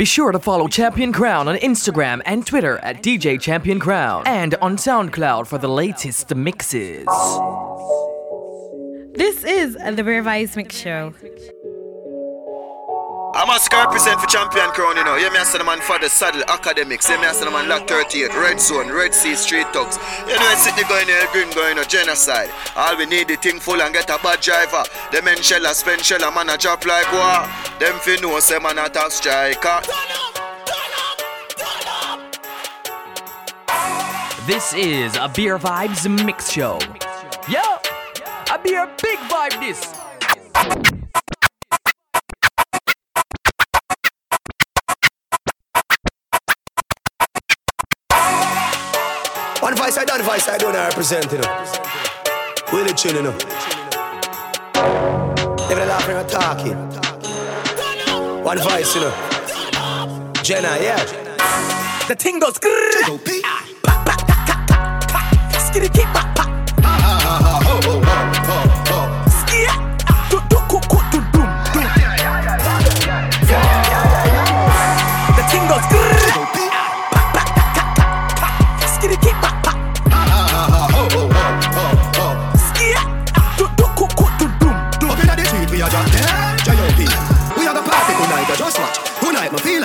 Be sure to follow Champion Crown on Instagram and Twitter at DJ Champion Crown and on SoundCloud for the latest mixes. This is the Vibes Mix Show. I must represent for Champion Crown, you know. Yeah, me I the man for the Saddle Academics. Yeah, me I the man Lot 38, Red Zone, Red Sea Street Talks. You know, going here, green going to genocide. All we need the thing full and get a bad driver. The men shell a spend shell a man a drop like war. Them fi know say man a top striker. This is a Bare Vibes Mix Show. Yeah, a beer big vibe this. I done, voice I don't represent, you know. Willie chill, you know. Never laughing or talking. One voice, you know. Jenna, yeah. The thing goes. Skitty keep pop pop.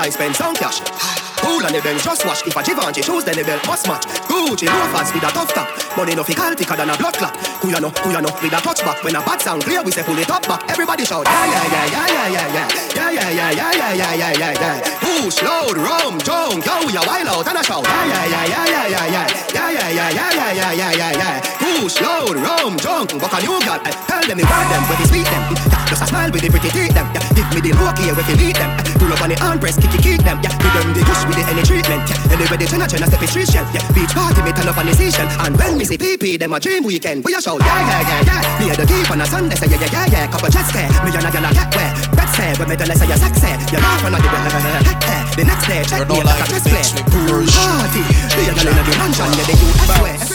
Like spend some cash. Pool on the bench, just watch. If a Givenchy shoes, then the belt must match. Gucci loafers with a tough top. Money no fi call thicker than a blood clot. Kuya no, kuya no, with a touchback. When a bad sound clear, we say pull it up back. Everybody shout, yeah, yeah, yeah, yeah, yeah, yeah, yeah, yeah, yeah, yeah, yeah, yeah, yeah, yeah, yeah. Push, load, rum, junk, yo, ya wild out and a shout, yeah, yeah, yeah, yeah, yeah, yeah, yeah, yeah, yeah, yeah, yeah, yeah, yeah, yeah, yeah. Push, load, rum, junk, buck a new girl. Tell them the bad them, where they sweet them. Just a smile with the pretty teeth them. Give me the look here, where you meet them. Pull up on the arm press, kick it, kick them. Give them the push with the any treatment. Anyway, the china china step in street shell. Beach party, me turn up on the station. And when me see PP, them a dream weekend. We a shout, yeah, yeah, yeah, yeah. Me a the keep on a Sunday, say yeah, yeah, yeah, yeah. Couple jets there, me and a gyal a get where. Red say, when me tell say you sexy. You laugh on the the next day, check me like a dress play. Party, me and a in the mansion, yeah, they do everywhere.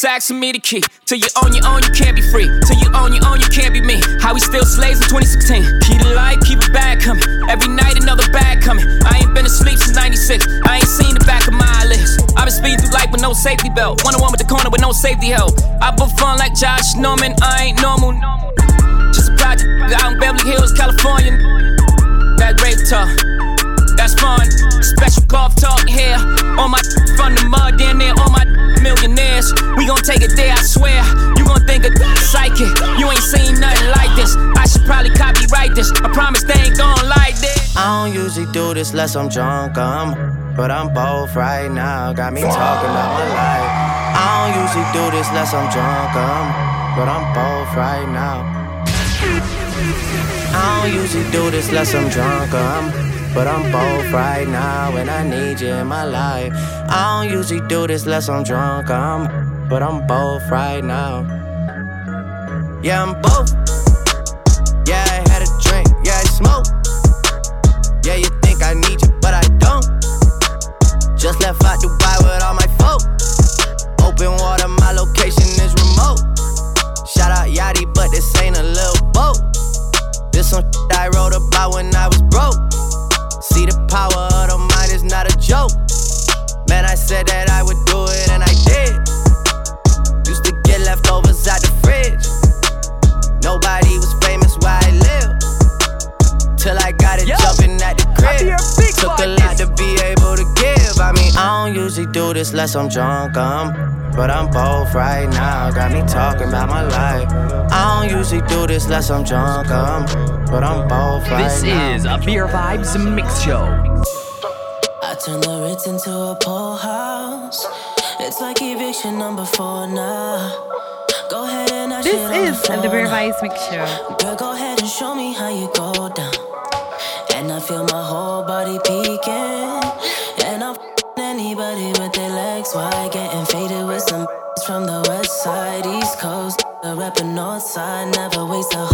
He's asking me the key. Till you own your own, you can't be free. Till you own your own, you can't be me. How we still slaves in 2016. Keep the light, keep it bag coming. Every night another bag coming. I ain't been asleep since 96. I ain't seen the back of my eyelids. I've been speeding through life with no safety belt. One on one with the corner with no safety help. I put fun like Josh Norman. I ain't normal. Just a project out in Beverly Hills, California. That rape talk. That's fun. Special golf talk here. On my from the mud, down there, all my millionaires. We gon' take it there, I swear. You gon' think of psychic. You ain't seen nothing like this. I should probably copyright this. I promise they ain't gon' like this. I don't usually do this unless I'm drunk, um, but I'm both right now. Got me talking about my life. I don't usually do this unless I'm drunk, um, but I'm both right now. I don't usually do this unless I'm drunk, um, but I'm both right now and I need you in my life. I don't usually do this unless I'm drunk. I'm, but I'm both right now. Yeah, I'm both. Yeah, I had a drink. Yeah, I smoke. Yeah, you think I need you, but I don't. Just left out the less I'm drunk, um. But I'm both right now, got me talking about my life. I don't usually do this less I'm drunk, um. But I'm both right This now. is a Bare Vibes Mix Show. I turn the Ritz into a pool house. It's like eviction number four now. Go ahead and I This is the the Bare. Vibes Mix Show. Girl, go ahead and show me how you go down. And I feel my whole body peeking. Rapping north side, never waste a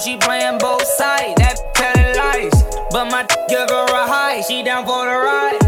she playing both sides. That telling lies. But my give her a high. She down for the ride.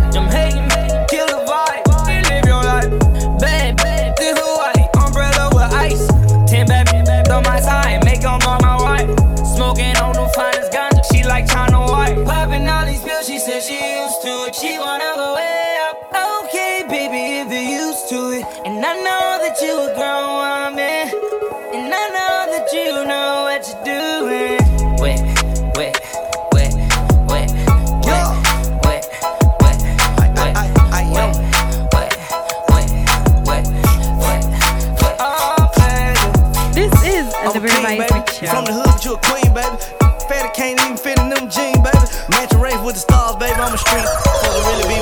A street. To really be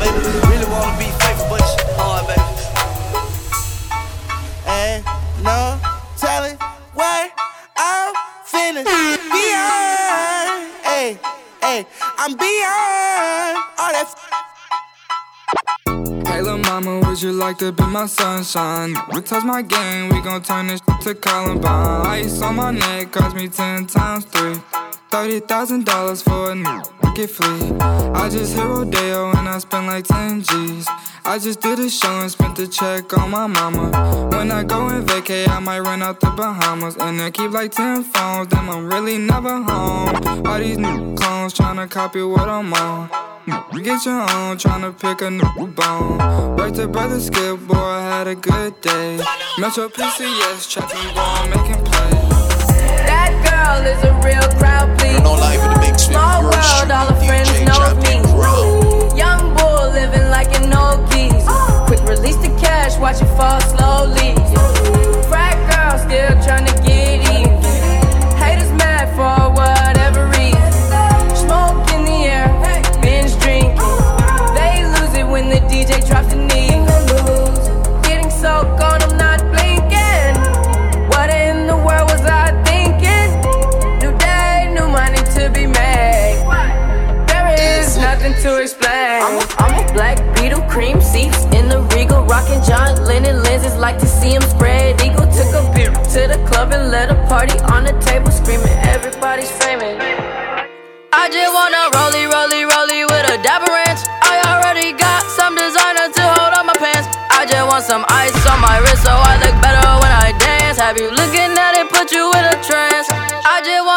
baby. Really wanna be faithful, but hard, baby. No telling I'm beyond. Hey, hey, I'm beyond all that. Hey, little mama, would you like to be my sunshine? We touch my game, we gon' turn this to Columbine. Ice on my neck cost me ten times three. Thirty thousand dollars for a new I just hit Rodeo and I spent like ten G's. I just did a show and spent the check on my mama. When I go and vacay, I might run out the Bahamas and I keep like ten phones. Then I'm really never home. All these new clones tryna copy what I'm on. Get your own, tryna pick a new bone. Work to brother Skip, boy, I had a good day. Metro PCS, trapping, boy, making girl is a real crowd, please. No life in the big spin. Small world, all the friends DJ know me. Young bull living like an old geese. Quick release the cash, watch it fall slowly. Frat girl still trying to cream seats in the regal, rocking John Lennon lenses. Like to see him spread eagle. Took a beer to the club and let a party on the table, screaming everybody's famous. I just wanna rollie, rollie, rollie with a dapper ranch. I already got some designer to hold on my pants. I just want some ice on my wrist so I look better when I dance. Have you looking at it, put you in a trance? I just wanna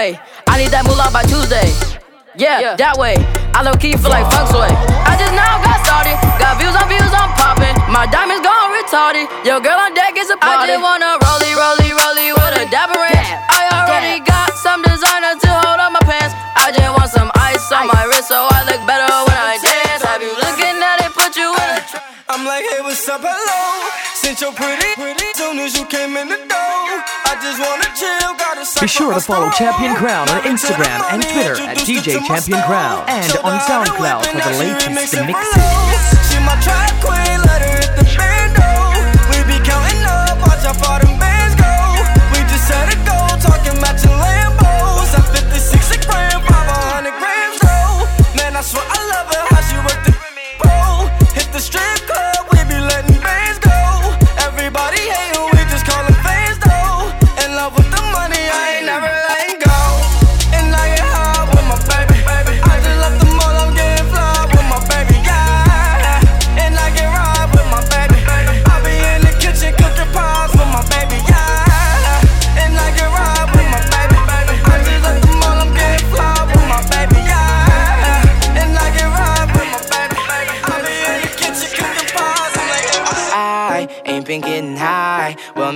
way. I need that moolah by Tuesday. Yeah, that way. I low key feel like funk sway. I just now got started. Got views on views, I'm popping. My diamonds gone retarded. Yo, girl on deck is a party. I just wanna rollie, rollie, rollie with a dapper ranch. I already got some designer to hold on my pants. I just want some ice on my wrist so I look better when I dance. Have you looking at it? Put you in a trance. I'm like, hey, what's up, hello? Since you're pretty, pretty, soon as you came in the door, I just wanna chill, gotta Be sure to follow Champion Crown on Instagram and Twitter at DJ Champion Crown and on SoundCloud for the latest mixes.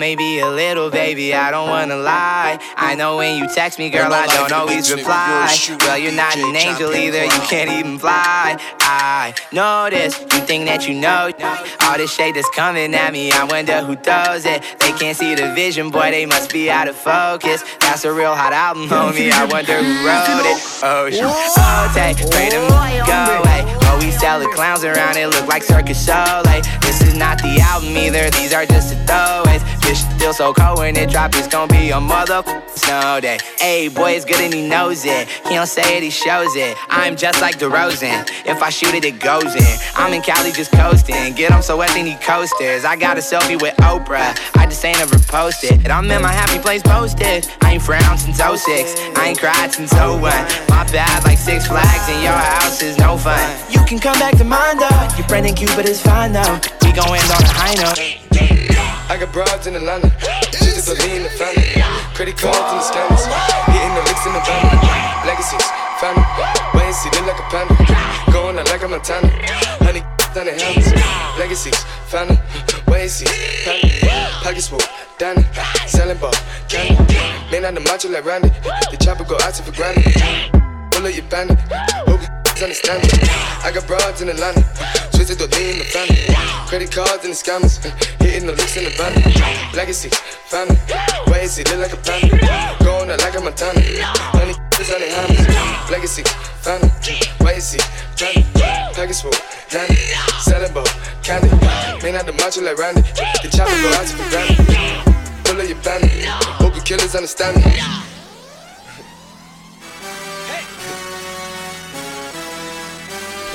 Maybe a little, baby. I don't wanna lie. I know when you text me, girl, I don't always reply. Well, you're not an angel either. You can't even fly. I know this. You think that you know all this shade that's coming at me. I wonder who throws it. They can't see the vision, boy. They must be out of focus. That's a real hot album, homie. I wonder who wrote it. Oh, shoot. Oh, take, pray them go away. Oh, we sell the clowns around it, look like Circus Soleil. This is not the album either, these are just the throwaways. Bitch, still so cold when it drop, it's gonna be a mother snow day. Hey, boy, it's good and he knows it. He don't say it, he shows it. I'm just like DeRozan. If I shoot it, it goes in. I'm in Cali just coasting. Get him so wet, they need coasters. I got a selfie with Oprah. I just ain't ever posted. And I'm in my happy place posted. I ain't frowned since 06. I ain't cried since 01. My bad, like Six Flags, and your house is no fun. You can come back to mine though. Your friend in Cuba is fine though. We gon' end on a high note. I got broads in Atlanta, just to lean in the family. Credit cards in the scammers, hitting the licks in the van. Legacies, family, wait and see, look like a panda. Going out like a Montana, honey, down the hammers. Legacies, family, wait and see, family. Pockets full, Danny, selling ball, candy. Man on the macho like Randy, the chopper go out to for granted. Pull up your bandit, hope you understand me. I got broads in Atlanta, twisted to lean the family. Credit cards and the scammers, hitting the licks in the van. Legacy, family, wait and see, look like a panda. Going out like a Montana, honey, is on the hammers. Legacy, family, wait and see, family. Package full, Danny, selling ball, candy. Man out the macho like Randy, the chopper go out to for granted. Pull up your bandit, hope you killers understand me.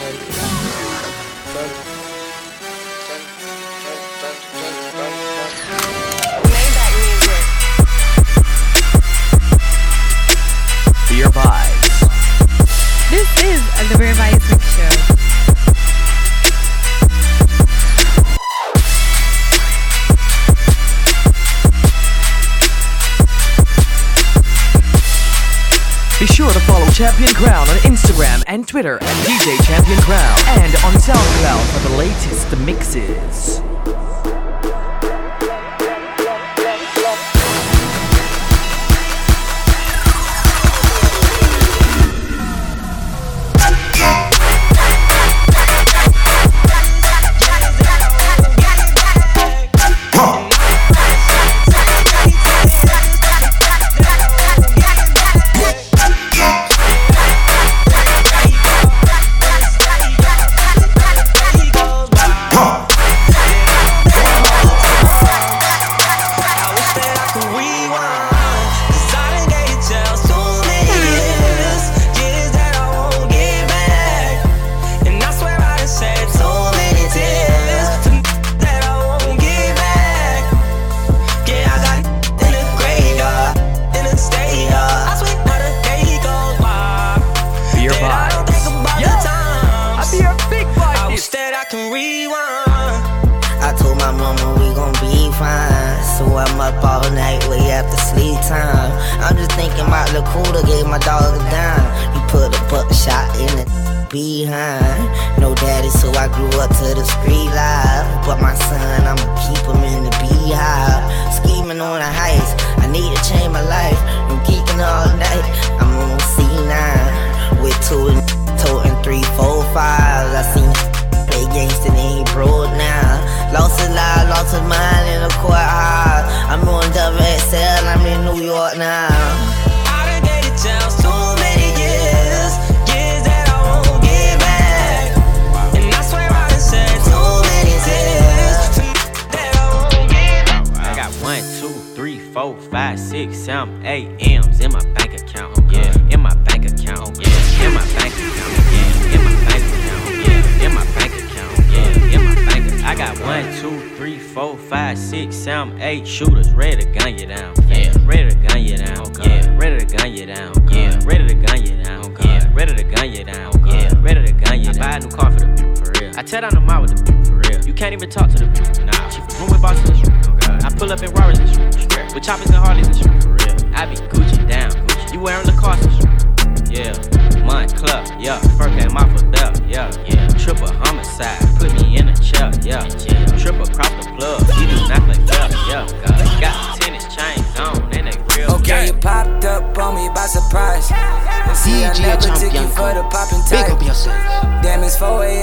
Bare vibes. This is the Bare Vibes Mix Show. Sure to follow Champion Crown on Instagram and Twitter at DJ Champion Crown and on SoundCloud for the latest mixes.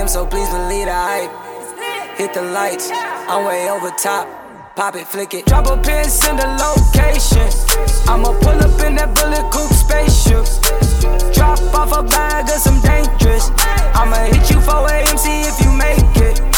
It's 4 a.m., so please believe the hype. Hit the lights, I'm way over top. Pop it, flick it. Drop a pin, send a location. I'ma pull up in that bullet coupe spaceship. Drop off a bag of some dangerous. I'ma hit you 4 a.m., see if you make it.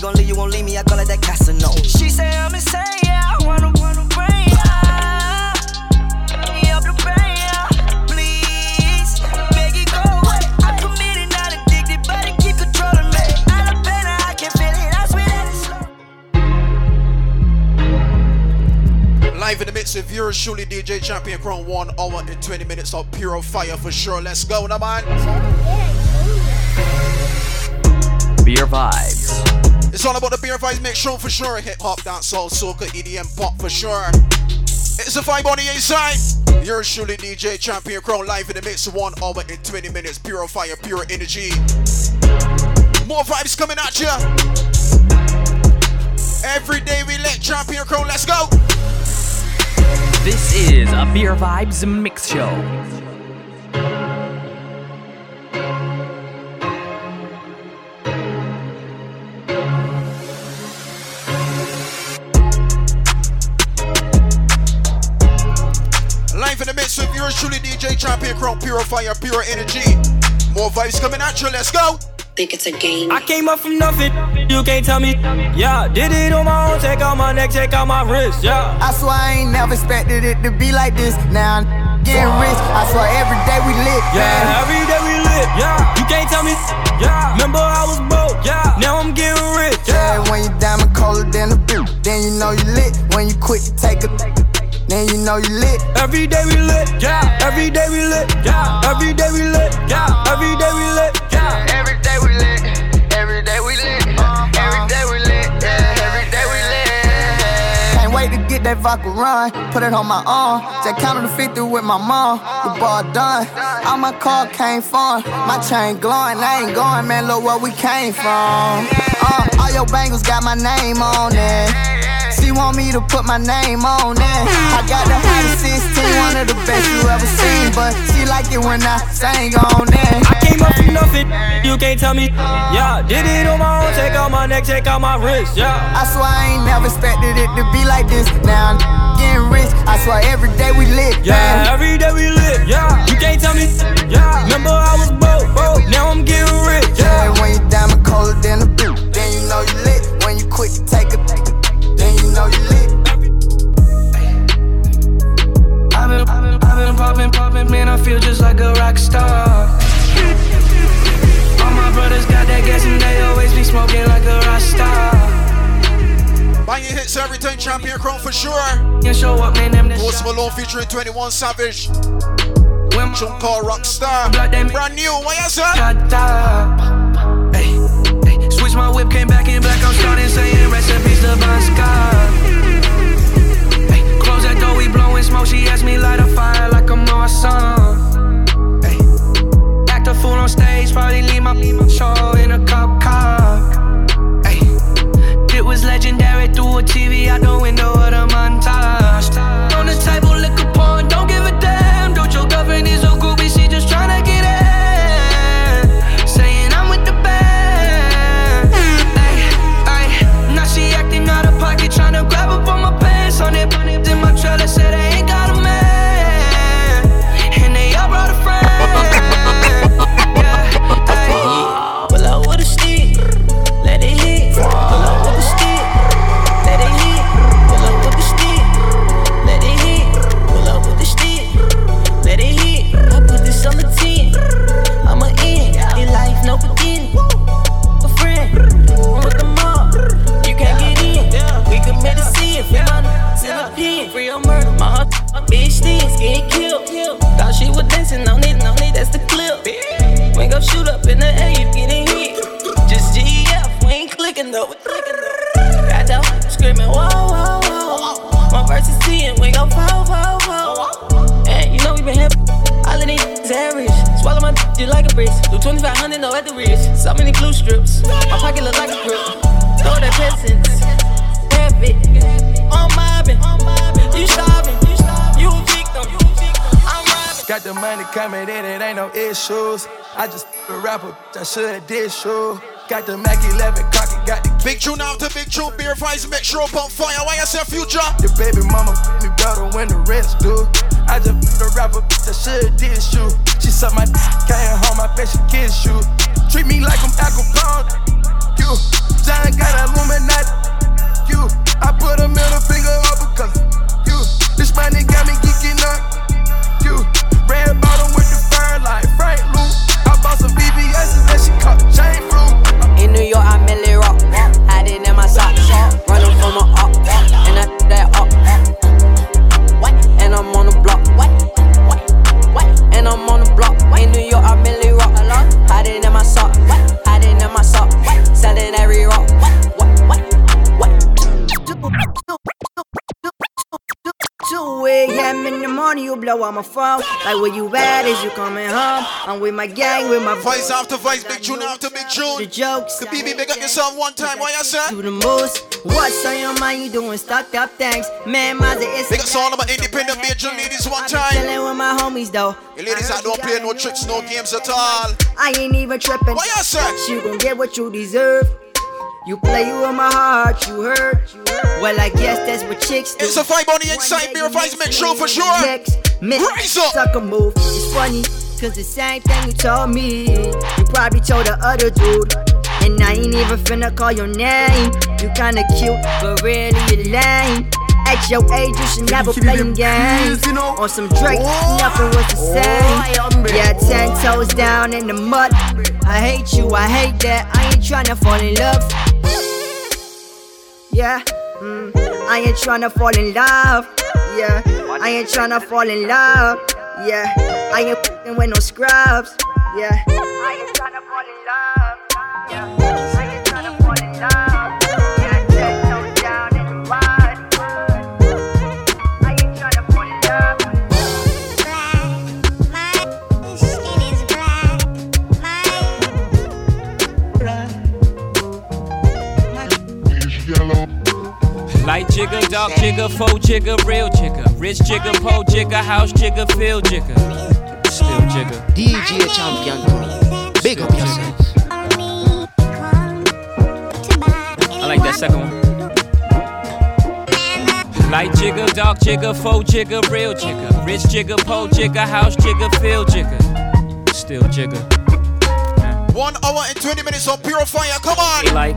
The way that she treat me, gon' leave you, won't leave me. I call it that Casino. She say I'm insane, yeah. I wanna, wanna bring ya. Me up the brain, yeah. Please, make it go away. I'm committed, not addicted, but it keep controlling me. I love pain, I can feel it. I swear that it's slow. Live in the midst of yours, surely DJ Champion Crown 1 hour and 20 minutes of pure fire for sure. Let's go now, man. Bare vibes. It's all about the bare vibes, make sure for sure. Hip hop, dancehall, soca, EDM, pop for sure. It's a vibe on the A side. Yours surely DJ Champion Crown live in the mix of 1 hour in 20 minutes. Pure fire, pure energy. More vibes coming at you. Every day we let Champion Crown, let's go. This is a Bare Vibes Mix Show. Truly DJ Champion Crown, pure fire, pure energy. More vibes coming at you, let's go. Think it's a game. I came up from nothing, you can't tell me. Yeah, did it on my own, take out my neck, take out my wrist, yeah. I swear I ain't never expected it to be like this. Now I'm getting rich. I swear every day we lit. Yeah, man. every day we lit, yeah. You can't tell me, yeah. Remember I was broke, yeah. Now I'm getting rich, Yeah, yeah. when you diamond colder than a boot, then you know you lit. When you quit to take a, then you know you lit. Every day we lit, yeah. Every day we lit, yeah. Every day we lit, yeah. Every day we lit, yeah. Every day we lit. Every day we lit. Every day we lit. Yeah, every day we lit. Can't wait to get that vodka run. Put it on my arm. Just counted the 50 with my mom. The ball done. All my car came from. My chain glowing. I ain't going, man. Look where we came from. Uh, all your bangles got my name on it. She want me to put my name on it. I got the hottest 16, one of the best you ever seen. But she like it when I sang on it. I came up from nothing, you can't tell me. Yeah, did it on my own, take out my neck, take out my wrist. Yeah. I swear I ain't never expected it to be like this. Now I'm getting rich. I swear every day we lit. Yeah, man. every day we lit. Yeah, you can't tell me. Yeah, remember I was broke, broke. Now I'm getting rich. Yeah, yeah when you diamond colder than a boot, then you know you lit. When you quit, you take a know you lit. I've been, I've been, popping, popping, man. I feel just like a rock star. All my brothers got that gas and they always be smoking like a rock star. Buying hits every time, champion crown for sure. You show up, man, them Post Malone featuring 21 Savage. Tune called Rockstar. Brand new, what you say? Hey, my whip, came back in black. I'm starting saying recipes to Bon Scott Hey, close that door, we blowing smoke. She asked me light a fire like I'm awesome. Hey. Act a fool on stage, probably leave my show in a cop car. Hey. It was legendary through a TV out the window of the montage. On the table, liquor a rapper, I should did show. Got the Mac 11 cocky, got the big tune out to big tune, beer fries, make sure pump fire. Why I say future? Your baby mama me better when the rest do. I just the rapper, I should did shoot. She suck my dick, came home, I bet she kiss you. Treat me like I'm Al Capone. You, John got Illuminati. You, I put a middle finger up because you. This money got me geeking up. Morning, you blow on my phone. Like, where you at? Is you coming home? I'm with my gang, with my voice after voice, big tune after big tune. The jokes. The BB, big up yourself one time. Why you say? Do the most. What's on your mind? You doing stuck up things. Man, my is. Big up all my independent major ladies one time. Chilling with my homies though. You ladies that don't play no tricks, no games at all. I ain't even tripping. Why you say? You gon' get what you deserve. You play you in my heart, you hurt. Well, I guess that's what chicks do. It's a fight on the inside, beer fights make sure for sure. Rise up. Suck a move. It's funny, cause the same thing you told me. You probably told the other dude. And I ain't even finna call your name. You kinda cute, but really you lame. At your age, you should never play them games. On some Drake, oh, nothing was the oh, same. Yeah, ten toes down in the mud. I hate you, I hate that. I ain't tryna fall in love. Yeah, mm, I ain't tryna fall in love. Yeah, I ain't tryna fall in love. Yeah, I ain't with no scrubs. Yeah, jigger, dark jigger, faux jigger, real jigger. Rich jigger, po jigger, house jigger, field jigger. Still jigger. DJ champion crew. Big up yourself. I like that second one. Light jigger, dark jigger, faux jigger, real jigger. Rich jigger, po jigger, house jigger, field jigger. Still jigger. One hour and 20 minutes on pure fire, come on! He like,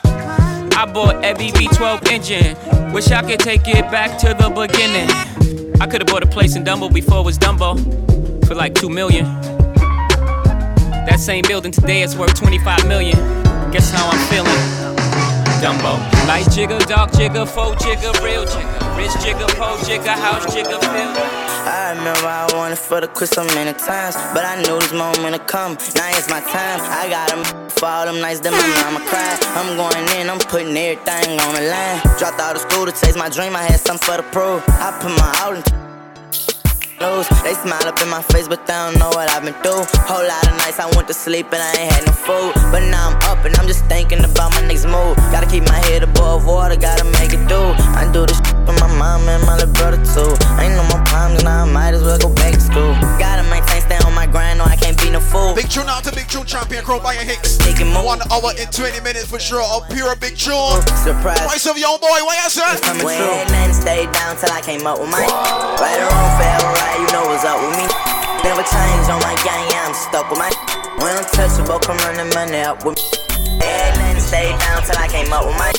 I bought every V12 engine. Wish I could take it back to the beginning. I could've bought a place in Dumbo before it was Dumbo for like two million. That same building today is worth 25 million. Guess how I'm feeling? Dumbo. Light jigger, dark jigger, faux jigger, real jigger. Rich jigger, po jigger, house jigger, feel. I remember I wanted for the quit so many times, but I knew this moment would come. Now it's my time. I got them for all them nights that my mama cried. I'm going in, I'm putting everything on the line. Dropped out of school to chase my dream. I had something for the proof. I put my all They smile up in my face, but they don't know what I've been through. Whole lot of nights I went to sleep and I ain't had no food. But now I'm up and I'm just thinking about my next move. Gotta keep my head above water, gotta make it do. I do this shit for my mom and my little brother too. Ain't no more problems, now I might as well go back to school. Gotta maintain, stay on grind, no, I can't be no fool. Big tune out to Big Tune Champion Crown by your Hicks. One hour and 20 minutes for sure of pure Big Tune. Surprise. Price of your boy, what you say? Went and stayed down till I came up with my right or wrong, forever right, you know what's up with me. Never change on my gang, yeah, I'm stuck with my When I'm touchable, come run the money up with me. And stayed down till I came up with my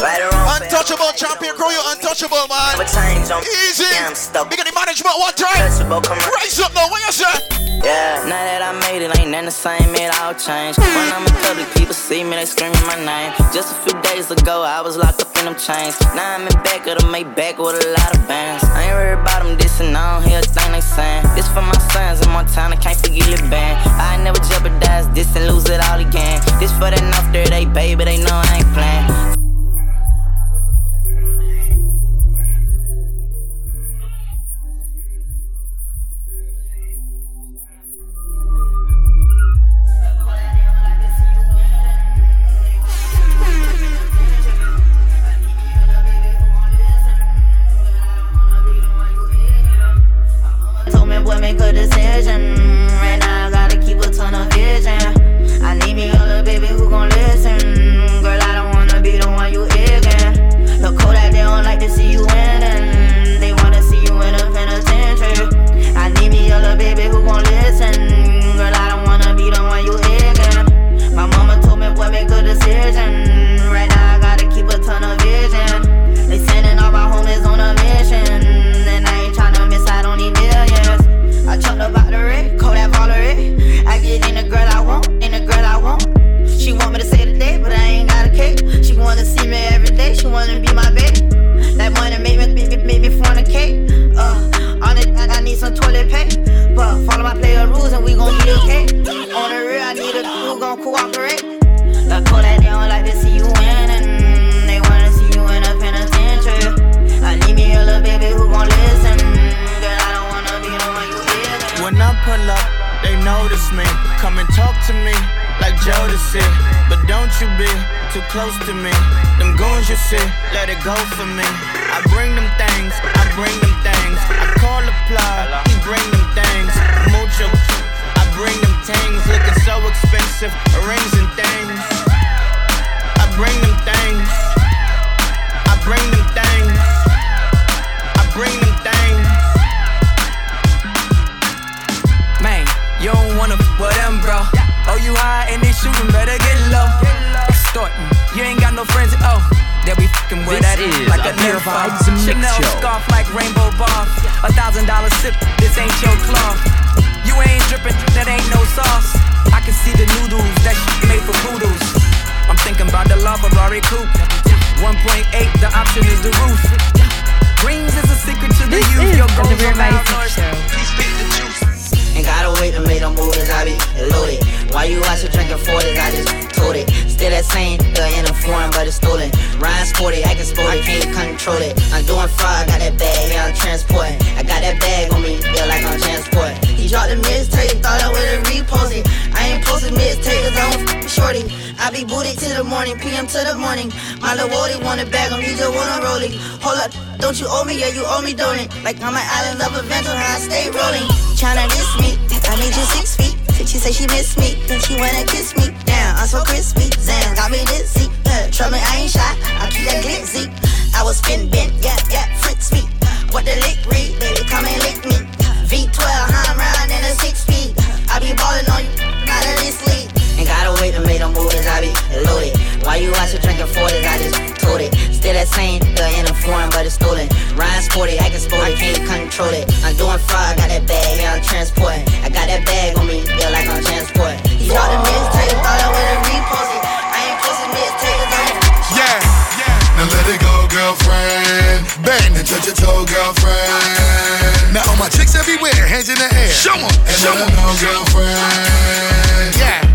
Right or wrong, Untouchable champion crew, you untouchable man. Never change on Easy. Yeah, I'm stuck. Big the management one time. Touchable, come run. Rise up now, what you say? Yeah, now that I made it, ain't nothing the same, it all changed. When I'm in public, people see me, they screaming my name. Just a few days ago, I was locked up in them chains. Now I'm in back of the Maybach with a lot of bands. I ain't worried about them dissing, I don't hear a thing they saying. This for my sons in Montana, can't forget the band. I never jeopardize this and lose it all again. This for that off there, they baby, they know I ain't playing. Boy, make a decision. Right now, I gotta keep a ton of vision. I need me a little baby who gon' listen. Girl, I don't wanna be the one you egging. Look, Kodak, they don't like to see you winning. They wanna see you in a penitentiary. I need me a little baby who gon' listen. Girl, I don't wanna be the one you egging. My mama told me, boy, make a decision. Want me to say today, but I ain't got a cake. She wanna see me every day, she wanna be my baby. That money make me, make me, make me fornicate. Uh, on it, I, I need some toilet paper. But follow my player rules and we gon' be okay. On the real, I need a who gon' cooperate. The Kodak, they don't like to see you winning. They wanna see you in a penitentiary. I need me a little baby who gon' listen. Girl, I don't wanna be the one you hear. When I pull up, they notice me. Come and talk to me like But don't you be too close to me. Them goons you see, let it go for me. I bring them things, I bring them things. I call the plug, he bring them things. Mucho, I bring them things. Looking so expensive, rings and things. I bring them things. I bring them things. I bring them things. Man, you don't wanna f with them, bro. Oh, you high and they shooting, better get low. Extorting, you ain't got no friends, oh. That we fucking with that is like a Nirvana. Chanel scarf like rainbow bar. A thousand dollar sip, this ain't your cloth. You ain't dripping, that ain't no sauce. I can see the noodles, that shit made for poodles. I'm thinking about the La Ferrari coupe. 1.8, the option is the roof. Rings is a secret to the youth. Your goals are loud noise. Ain't gotta wait to make them moves, I be loaded. Why you out here drinking 40s? I just told it. Still that same, the in a foreign, but it's stolen. Ryan sporty, I can sport it, can't control it. I'm doing fraud, got that bag, yeah, I'm transporting. I got that bag on me, feel like I'm transporting. He dropped the mixtape, thought I would repost it. I ain't posting mixtape, cause I'm shorty. I be booted till the morning, PM till the morning. My little Wody wanna bag him, he just wanna roll it. Hold up, don't you owe me, yeah, you owe me, don't it? Like I'm an island of a how I stay rolling. Tryna diss me, I need you six feet. She say she miss me, then she wanna kiss me. Damn, I'm so crispy. Zan got me dizzy. Uh, trouble, I ain't shy. I keep that glitzy. I was spin bent, yeah, yeah, fritz me. What the lick read, baby, come and lick me. V12, how I'm riding in a six speed. I be ballin' on you, not in this. Ain't gotta wait to make them movies, I be loaded. Why you out here drinking 40s? I just told it. Still that same, the in a foreign, but it's stolen. Ryan sporty, acting sporty, can't control it. I'm doing fraud, got that bag, yeah, I'm transporting. I got that bag on me, feel like I'm transporting. He dropped the mixtape, thought I would've reposted. I ain't posting mixtapes, I'm Yeah, yeah. Now let it go, girlfriend. Bang and touch your toe, girlfriend. Now all my chicks everywhere, hands in the air. Show 'em, and show 'em. know, girlfriend. Yeah, yeah.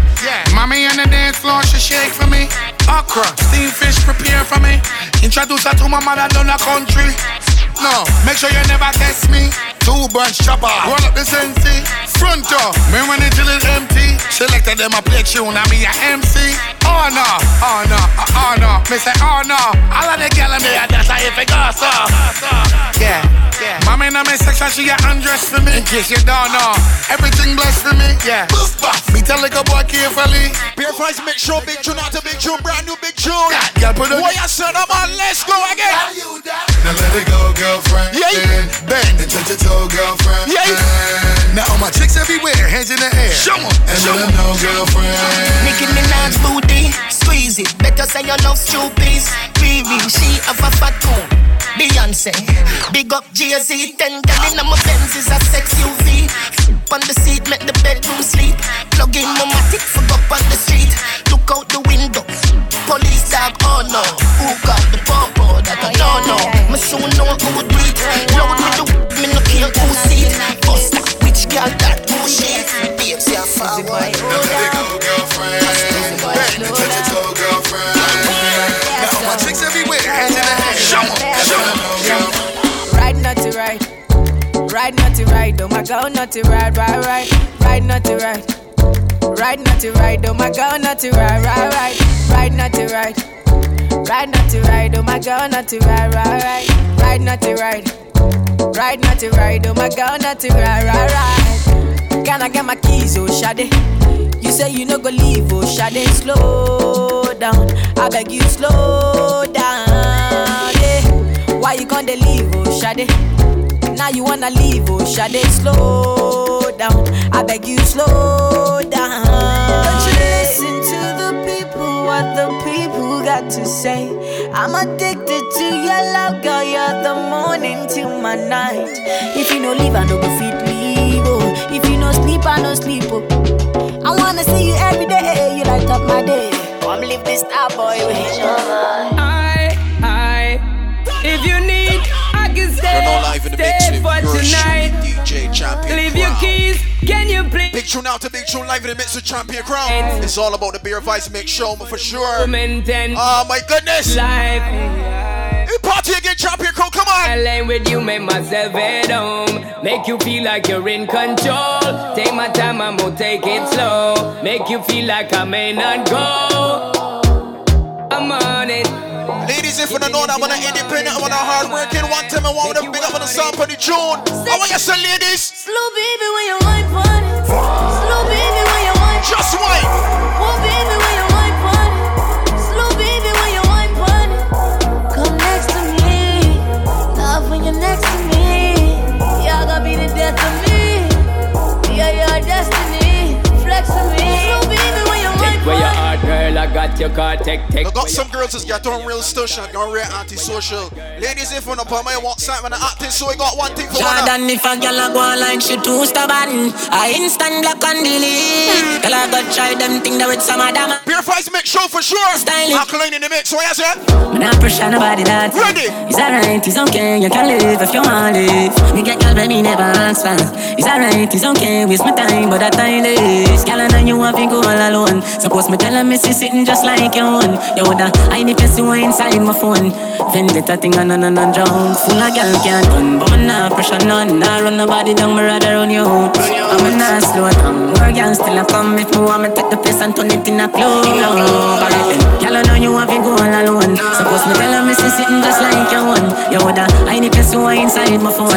Mommy on the dance floor, she shake for me. Okra, steamed fish, prepare for me. Introduce her to my mother down the country. No, make sure you never test me. Two bunch chopper, roll up the sensi. Front door, me when it till it's empty. Selected them a play tune, I me a MC. Oh no, oh no, oh, no. Me say oh no. All of the gal in there, that's how if it goes so. Yeah, yeah. Mommy in my section, she got undressed for me. In case you don't know, everything blessed for me. Yeah. Me tell like a boy carefully. Beer Price, make sure big tune not a big tune, brand new big tune. Yeah, put it. Boy, I said, I'm on, let's go again. Now let it go, girlfriend. Yeah. Bang and touch your toe, girlfriend. Yeah. Now all my chicks everywhere, hands in the air. Show 'em, And show let 'em. them know, girlfriend. Nicki Minaj booty, squeeze it. Better say you love stupid. Riri, she have a fat tone. Beyonce, big up Jay-Z. Ten girl in my Benz is a sex UV. On the seat, make the bedroom sleep. Plug in my matic, fuck up on the street. Look out the window. Police dog, oh no. Who got the popo? That I don't know. Me soon know who do it. Load me the me no care who see it. Bust that which girl that who shit. Babes, yeah, forward. Now let it go, girlfriend. Bang and touch girlfriend. Ride not to ride. Oh my god, not to ride, ride, ride. Ride not to ride. Ride not to ride. Oh my god, not to ride, ride, ride. Ride not to ride. Ride not to ride. Oh my god, not to ride, ride, ride. Ride not to ride. Ride not to ride. Oh my god, not to ride, ride, ride. Can I get my keys, oh Shade? You say you no go leave, oh Shade. Slow down. I beg you, slow down. Why you gonna leave, oh Shade? Now you wanna leave, oh Shade, slow down. I beg you, slow down. Don't you listen to the people, what the people got to say. I'm addicted to your love, girl. You're the morning to my night. If you no leave, I no go fit leave. Oh. If you no sleep, I no sleep. Oh. I wanna see you every day. You light up my day. Come live this star boy with I, I, I can stay, We're not live in the mix with for your tonight. DJ Champion Leave your keys, can you please? Big tune out to big tune live in the mix with Champion Crown. It's all about the Bare Vibes mix show for sure. Oh my goodness. life. Hey, party again, Champion Crown, come on. I lane with you, make myself at home. Make you feel like you're in control. Take my time, I'm gonna take it slow. Make you feel like I may not go. I'm on it. Ladies, if you don't know that I'm an independent, I'm a hard working one time I want to big up on the sound for the tune. I want you to say, ladies. Slow baby when you wine pon it. Slow baby when you wine. Just wine. Girl. I got your car. Take, take. I got some girls that's got on real social, got real anti-social. Ladies, if you don't put my want something acting, so we got one thing for one. Jordan, if a girl a go on like she too stubborn, I instant block and delete. Girl, I go try them thing that with some of them. Bare Vibes make show for sure. Styling. Alkaline in the mix, so yes, yeah. Me not pressure nobody that. Ready. It's alright, it's okay, you can live if you want live. Me get girl, but me never ask for. It's alright, it's okay, waste my time, but that time is. Girl, I know you want to go all alone. Suppose me tell her me see sitting sitting just like you one. You woulda I need to see what inside my phone. Vendetta thing and none and drown. Full of girl can't done, but me nah pressure none. Nah run nobody down, me rather run you out. I'm a nah slow down. More girls still a come if me want me take the place and turn it in a club. Alright then, girl I know you have to go all alone. Suppose me tell her me see sitting just like you one. You woulda I need to see what inside my phone.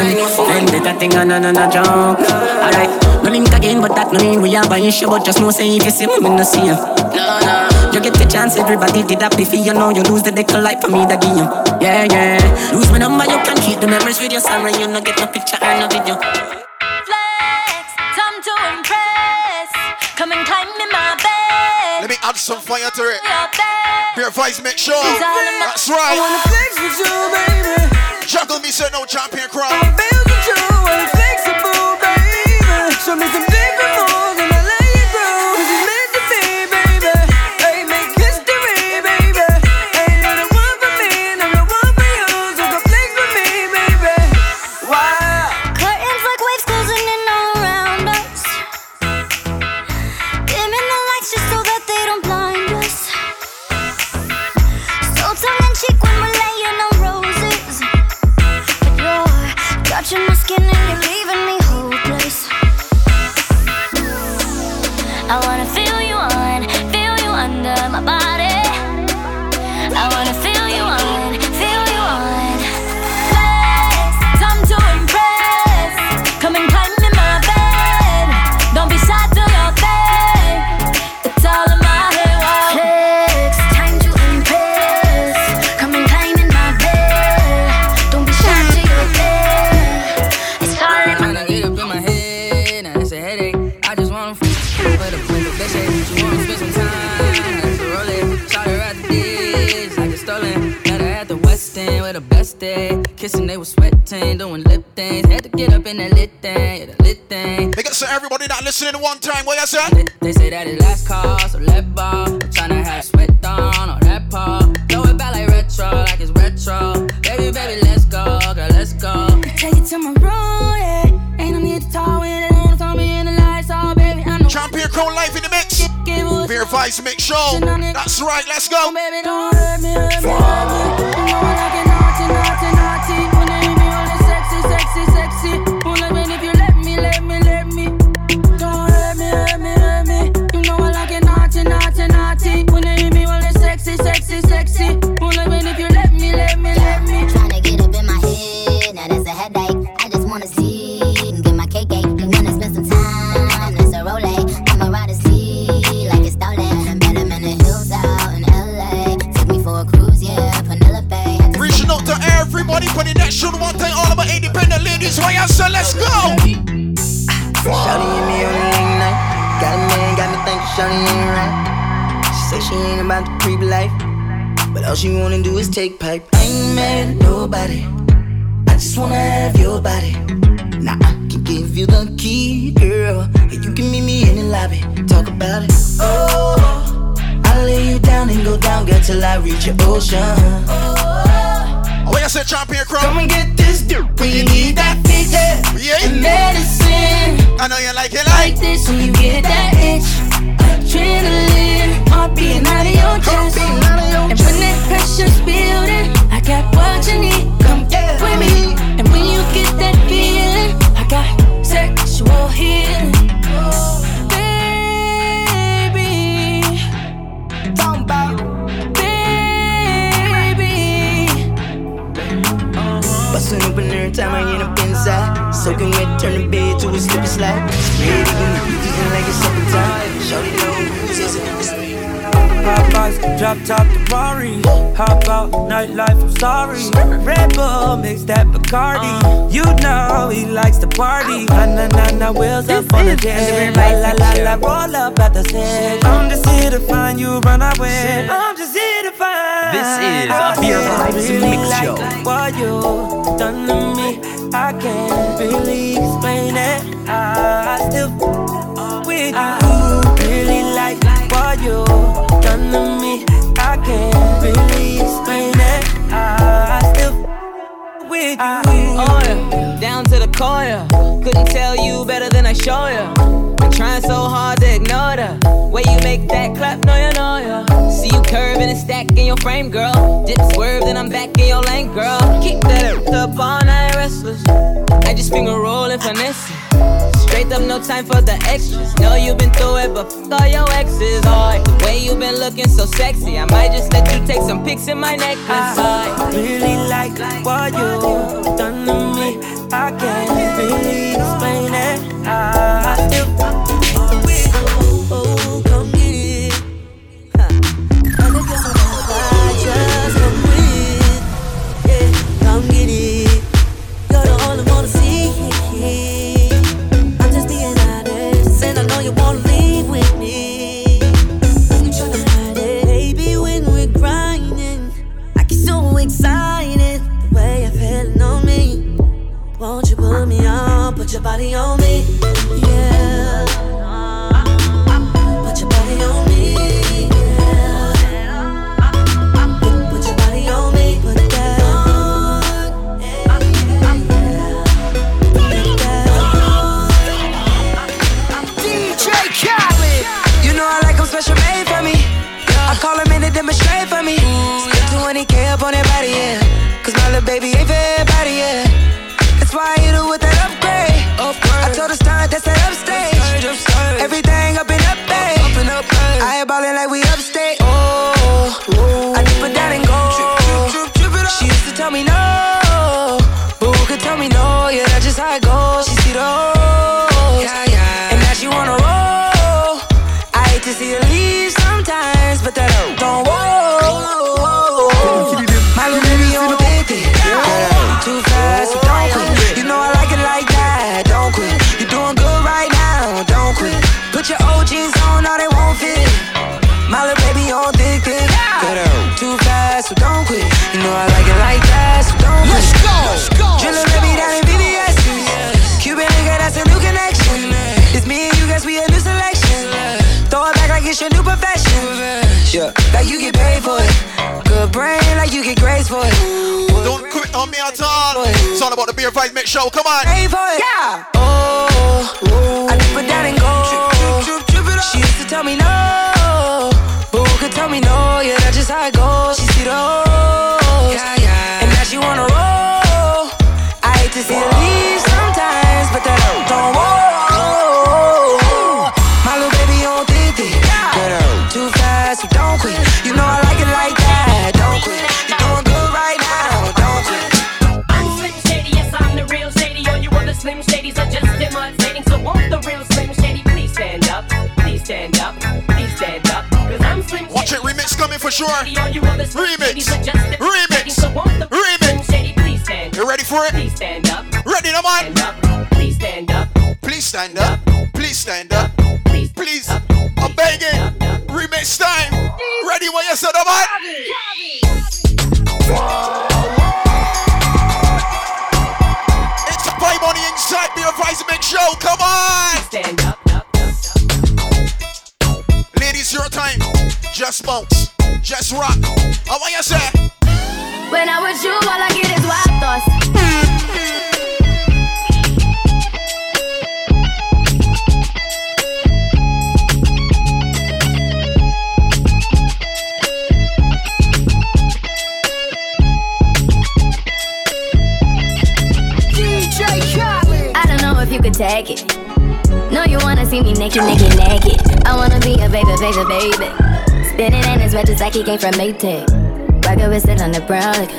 Vendetta thing and none and drown. Alright, no link again, but that no mean we have a issue. But just know say if you see me, me no see you. No no. You get the chance, everybody did that before you know you lose the deck light for me that give you. Yeah, yeah. Lose my number, you can keep the memories with your sorry. You no get no picture or no video. Flex, time to impress. Come and climb in my bed. Let me add some fire to it. Bare Vibes, make sure. That's right. I right. wanna flex with you, baby. Juggle me, say no champion crown. I'm built with you, wanna flexible, baby. Show me some Kissing, they was sweating, doing lip things. Had to get up in that lit thing, yeah, the lit thing. Big up to everybody that listening one time. What you say? They say that it's last call, so let ball. Tryna have sweat on on that paw. Throw it back like retro, like it's retro. Baby, baby, let's go, girl, let's go. Take it to my room, yeah. Ain't no need to talk when it ain't on me in the lights, oh baby. I know. Champion Crown Life in the mix. Bare Vibes, make sure. That's right, let's go. Oh, baby, don't hurt me, hurt me, hurt me. You know I like let's go. Shawty and me on the late night. Got a man, got me thinking Shawty ain't right. She say she ain't about the creep life. But all she wanna do is take pipe. I ain't mad at nobody. I just wanna have your body. Now I can give you the key, girl. And you can meet me in the lobby. Talk about it. Oh, I'll lay you down and go down, girl, till I reach your ocean. Oh, what you say, Champion Crown? Come and get this dude. You need that figure yeah. and medicine. I know you like it like this when you get that itch. Adrenaline, heart beating out of your chest. And when that pressure's building, I got what you need. Come get with me. And when you get that feeling, I got sexual healing. Soaking wet, turn the bed to a slippery slide. Spread it in the like it's summertime. Shorty know who's this drop top to Rari. Hop out, nightlife, I'm sorry. Red Bull, mix that Bacardi. Uh. You know he likes to party. Uh. Na na na na, wheels up on the. La la la la, roll up at the set. I'm just here to find you, run away. I'm just here to find. This is a Bare Vibes Mix Show. What you done to me, I can't really explain it. I still with you, really like what you done to me. I can't really explain it. I still with you. Oh yeah, down to the core. Couldn't tell you better than I show ya. Been trying so hard to ignore yeah. Way you make that clap, no, you know, yeah. See you curving and stack in your frame, girl. Dip swerve, then I'm back in your lane, girl. Keep that up all night restless. I just finger rolling finesse. Straight up, no time for the extras. Know you've been through it, but f all your exes. Oh, the way you've been looking so sexy, I might just let you take some pics in my necklace. I really like what you done to me. I can't really explain it. I him in for me. Spend 20k up on that body, yeah. Cause my little baby ain't for everybody, yeah. That's why I hit her with that upgrade. I told the stunt that's that upstage. Everything up and up, babe. I ain't ballin' like we upstate. You for it. Don't quit on me at all. It's all about the Bare Vibes mix show. Come on. Pay for it. Yeah. Oh, I dip it down and go. She used to tell me no, but who could tell me no? Yeah, that's just how it goes. She see the O's, and now she wanna roll. I hate to see her leave coming for sure. All you other Slim Remix. Shadys are just Remix. So won't the Remix. Slim Shady please stand You ready for it? Please stand up. Ready, no man? Please stand up. Please stand up. Please stand up. Please. I'm begging. Remix time. Ready when you said no man? It's a vibe on the inside. Bare Vibes Mix show. Come on. Stand up. Ladies, your time. Just bounce. Just rock. I oh, want you to say. When I'm with you, all I get is wild thoughts. DJ Khaled. I don't know if you could take it. No, you wanna see me naked, naked, naked. I wanna be a baby, baby, baby. Spinning in his red just like he came from Maytag. Rocket with it on the brown. Like,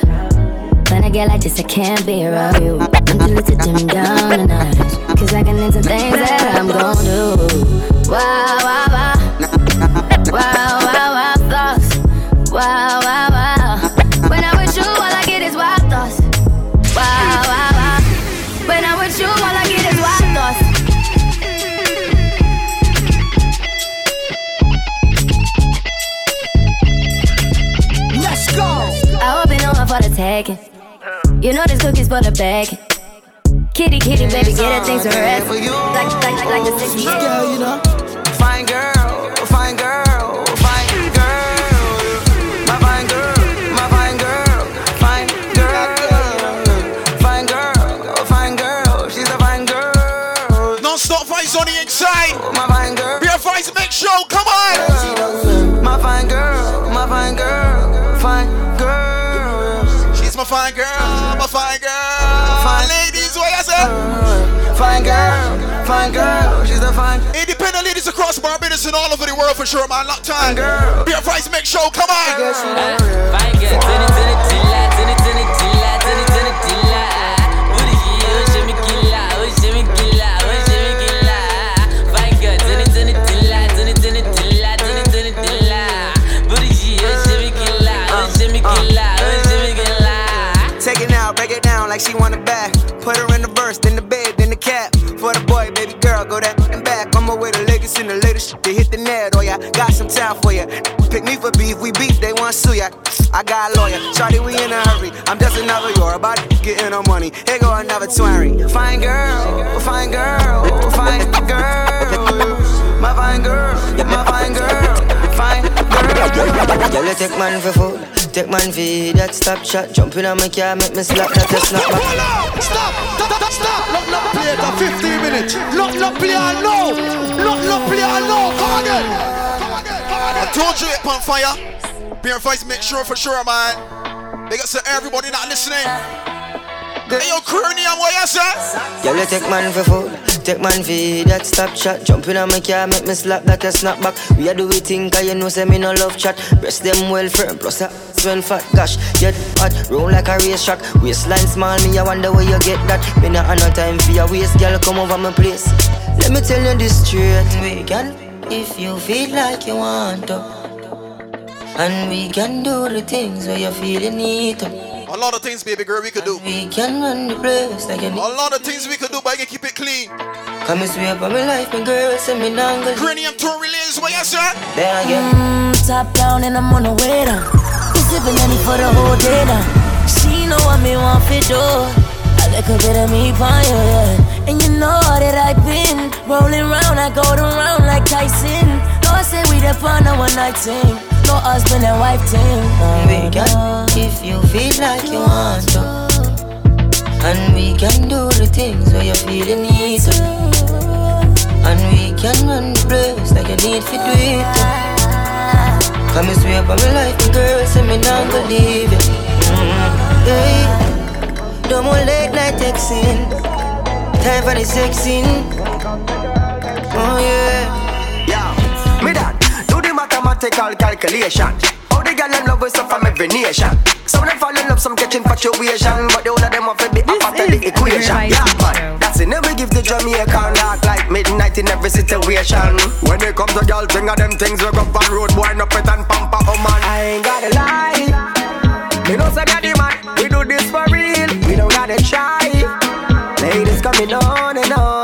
when I get like this, I can't be around you. I'm too little to dim down the night. Cause I can into things that I'm gon' do. Wow, wow, wow. Wow, wow, know this cookie's for the bag. Kitty, kitty, baby, get her things to rest. Like, like, like, like the 60 Girl, you know. Fine girl, fine girl, fine girl. My fine girl, my fine girl, fine girl. Fine girl, fine girl, she's a fine girl. Non-stop vibes on the inside. My fine girl. Bare Vibes Mix show. Ladies, what you say? Fine girl, fine girl, she's a fine. Girl. Independent ladies across Barbados and all over the world for sure, man. Lock time. Girl. Bare Vibes make show, come on. Fine girl, in the latest shit. They hit the net, oh yeah. Got some time for ya. Pick me for beef, we beef, they want sue ya. I got a lawyer, Charlie, we in a hurry. I'm just another you're about getting our money. Here go another twenty. Fine girl, fine girl, fine girl. My fine girl, my fine girl, fine girl. Girl, you take man for food, take man for that stop shot. Jumping on my car, make me slap that just snap back. Stop, stop, stop. Lock, lock, play it for 15 minutes. Lock, lock, play it now. Lock, lock, play it now. Come again. I told you it on fire. Bare Vibes make sure for sure, man. They got to everybody not listening. Hey, yo, and what you say? Girl, you take man for food, take man for that stop shot. Jumping on my car, make me slap that a snap back. We a do we think, cause you know say me no love chat. Breast them well firm, plus a swell fat. Gosh, you hot, roll like a race track. Waistline small, me I wonder where you get that. Me not have no time for your waist, girl, come over my place. Let me tell you this straight, we can if you feel like you want to. And we can do the things where you feel you need to. A lot of things, baby girl, we could do. We can run the place like you A lot of things we could do, but I can keep it clean. Come and sweep on my life, my girl, say me not gonna Granny, I'm touring relays, what you say? Then again. Mm, top down and I'm on the way down. We sipping any for the whole day now. She know what me want for do. A little bit of me fire, yeah. And you know that I've been rolling round, I go around like Tyson. No, I say we the fun a one night thing. No husband and wife thing. We can if you feel like you want to. And we can do the things where you feel you need to. And we can run the place like you need to do it. Come and sweep on my life, my girl, say me not gonna leave you. Mm, Hey, no more late night texting. Time for the sexing. Oh yeah. Mathematical calculation. How the girl them love us up from every nation. Some of them fall in love, some catch infatuation, but the whole of them want to be a part of the equation. Yeah, man, that's it. Never give the Jamaican knock like midnight in every situation. When it comes to girl, thing of them things we go on road, boy, no pet and pamper, oh man. I ain't gotta lie. Me know say daddy man, we do this for real. We don't gotta try. Ladies coming on and on.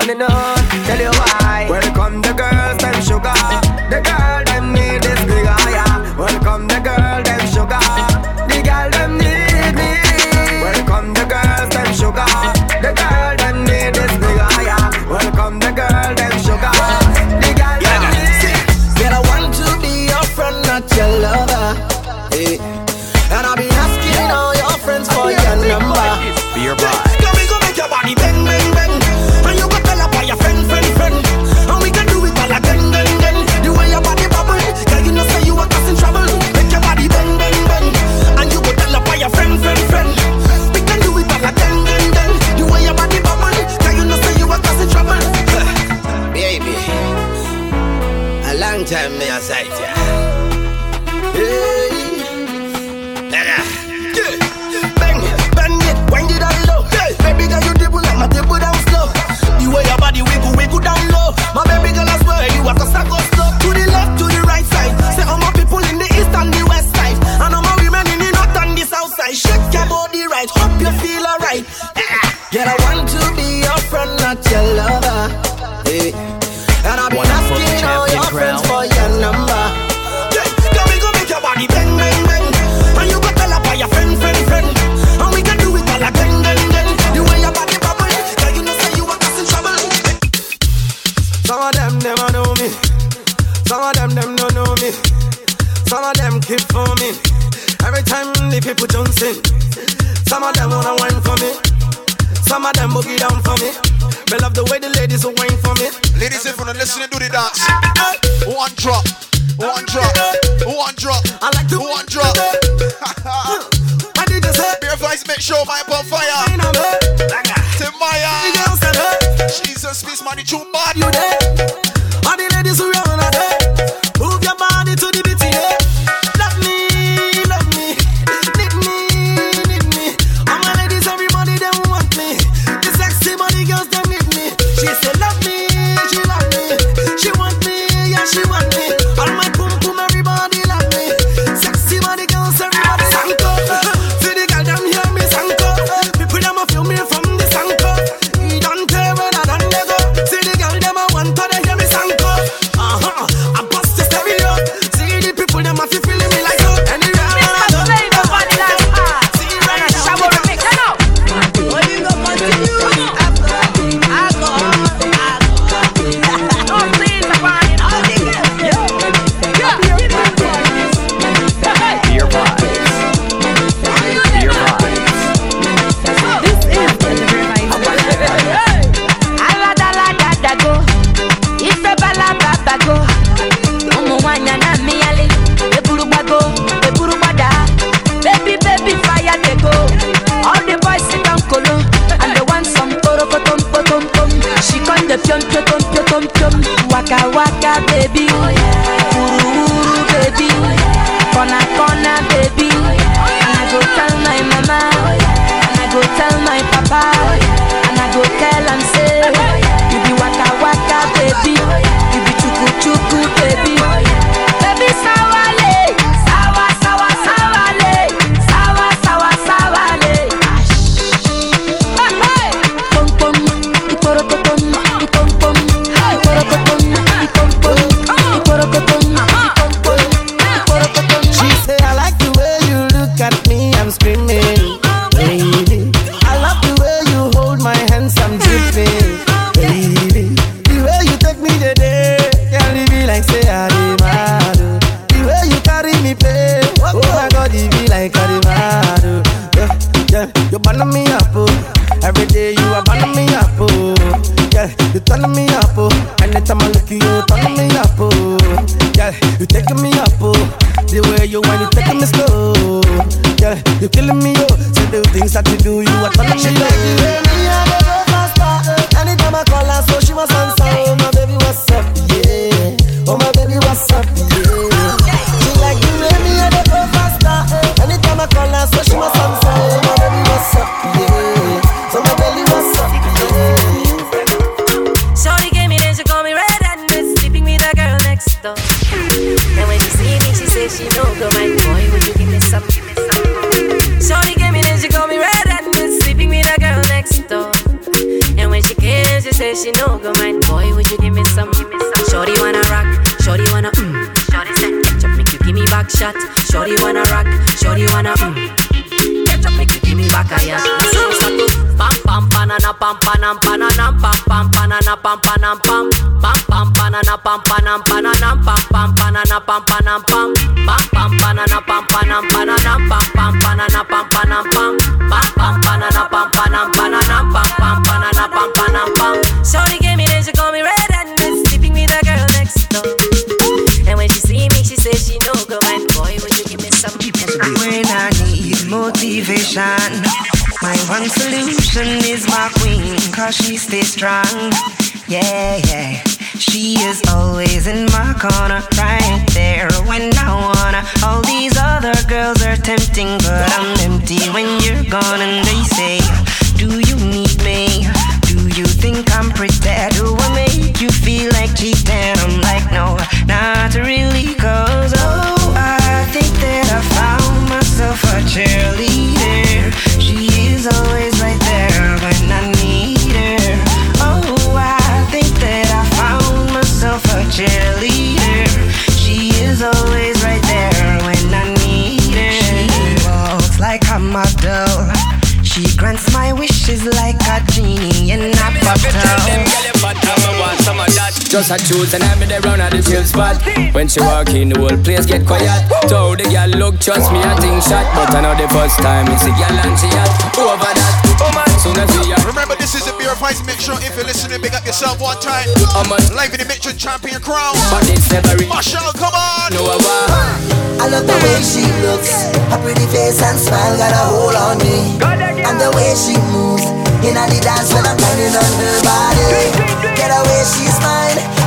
Just a choose and I'm in the round at the chill spot. When she walk in, the whole place get quiet. So the girl look, trust me, I think shot. But I know the first time it's a girl and she hot. Over that, oh man, soon as we are. Remember, this is a beer of fight. Make sure if you're listening, big up yourself one time. I'm a live in the Mitchell champion crown. But it's never real. Marshall, come on. No, I want. I love the way she looks, her pretty face and smile got a hold on me. And the way she moves in the dance when I'm turning on her body. Get away, she's mine.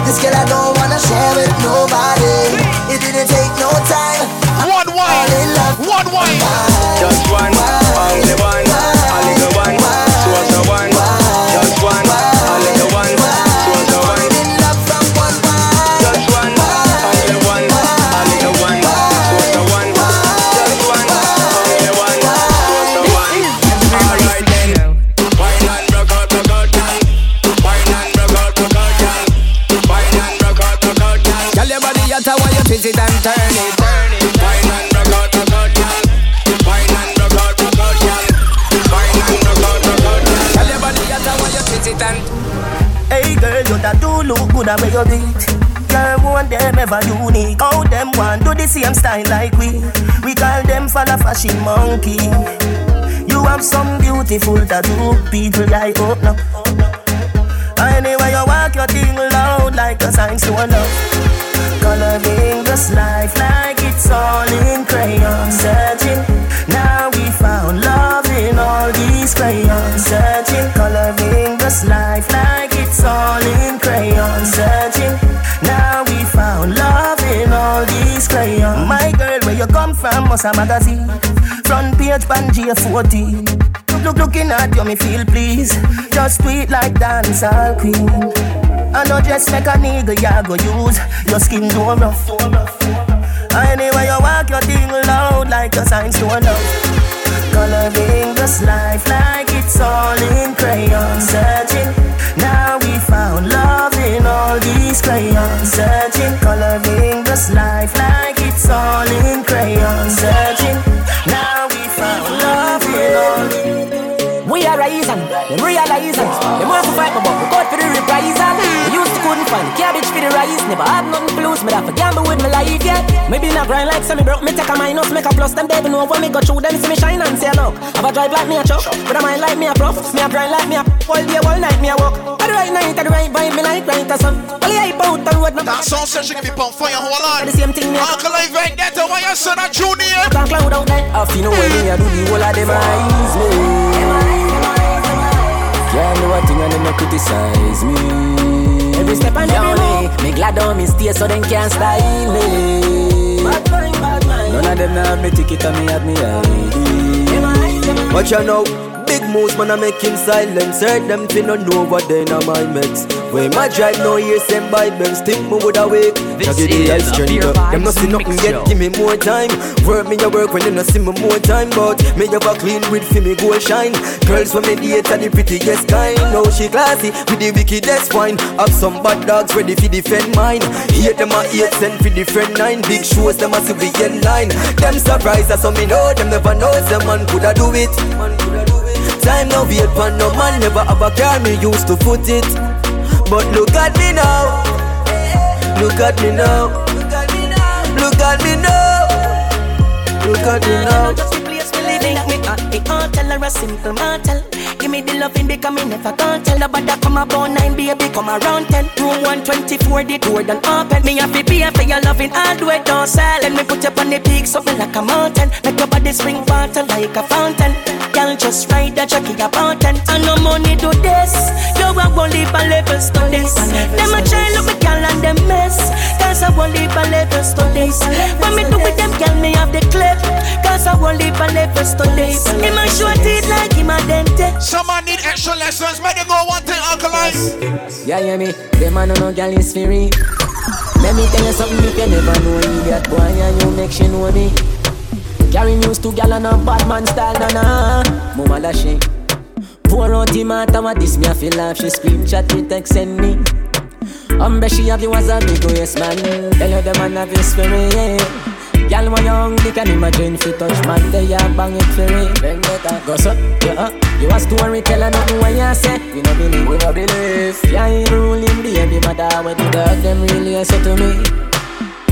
This girl I don't wanna share with nobody. It didn't take no time. One wine, one wine. At where you beat. Girl, want them ever unique. How them want do the same style like we. We call them follow fashion monkey. You have some beautiful tattoo, people like up oh, now. Anyway, you walk your thing loud like a sign to love. Coloring this life like it's all in crayon. Searching, now we found love in all these crayons. Searching, coloring this life like it's all in crayon. Searching, now we found love in all these crayons. My girl, where you come from? Must a magazine. Front page, Pangea 14. Look, look, looking at you, me feel please. Just tweet like dancehall queen. I know just make a nigga ya go use your skin too rough. Anyway, you walk your thing loud like a sign to love. Coloring this life like it's all in crayon. Searching, now we found love in all these crayons. Searching, coloring this life like it's all in crayon. Searching, now we found love in all We are rising, them realizing. Them want to fight but we got for the reprisal. We used to couldn't find cabbage for the rice. Never have nothing to lose, me that for gamble with my life, yeah. Maybe not grind like semi broke, me take a minus, make a plus. Them even know when me go through them, see me shine and say look. Have a drive like me a truck, but I mind like me a prof. Me a grind like me a all day, all night me a walk. At the right night, at the right vibe, me like right as sun. Well, yeah, out the road, That song session can be pump fire, hold on. The same thing, yeah. Alkaline Vendetta, why you son of Junior? Can't cloud out there. I feel no way me a do the whole of them eyes me. Can't do a thing and them no criticize me. Every step and every move, me glad on me stay so them can't style me. Bad mind, bad mind. None of them now have me ticket and me have me ID. Watch out now, big moves man I make him silent Heard them fin no know what they na my meds When my drive no hear same by Benz Think me woulda wake This give the a strength. up. Them no Vibes see nothing yet, give me more time. Work me a work when you no see me more time But me have a clean with fi me go shine. Girls when me date are the prettiest kind. Now she classy with the wickedest wine. Have some bad dogs ready fi defend mine. Hate them a eight cent fi defend nine. Big shows them a get line. Them surprised that's how me know Them never know. Some man coulda do it Time now wait for no man Never have a car me used to foot it. But look at me now. Look at me now. Look at me now. Look at me now. Just the place we living me uh, at the hotel uh, or a simple motel. Give me the loving because me never can't tell nobody come about nine baby come around ten. Room one twenty four the door done open. Me have to pay for your loving all the way sell. Let me put you on the peak something like a mountain. Make your body spring water like a fountain. Girl just ride the jockey a mountain. And no money do this. You I won't leave a levels to this. Them a try look me girl and them mess. Cause I won't leave a levels to this. When me do with I won't leave a levels to this. Him a short it like him a dente. Someone need extra lessons, make them go one thing alkaline. Yeah, yeah, me. Them a no no gal is free. Let me tell you something if you never know me. That boy and you make she know me. Carry news to gal and a bad man style, na na. Mama da she. Pour out him out of this, me a feel laugh. She scream, chat, me text, send me. Umbre she have you as a big waist man. Tell you the man have his spirit, yeah. Girl, when you hungry, can imagine fi touch man, they a bang it for me. Then get a go so, yeah. Uh. You a story teller, nothing what you say. We no believe, we no believe. Yeah, you ruling baby, mother, when the dog them really say to me.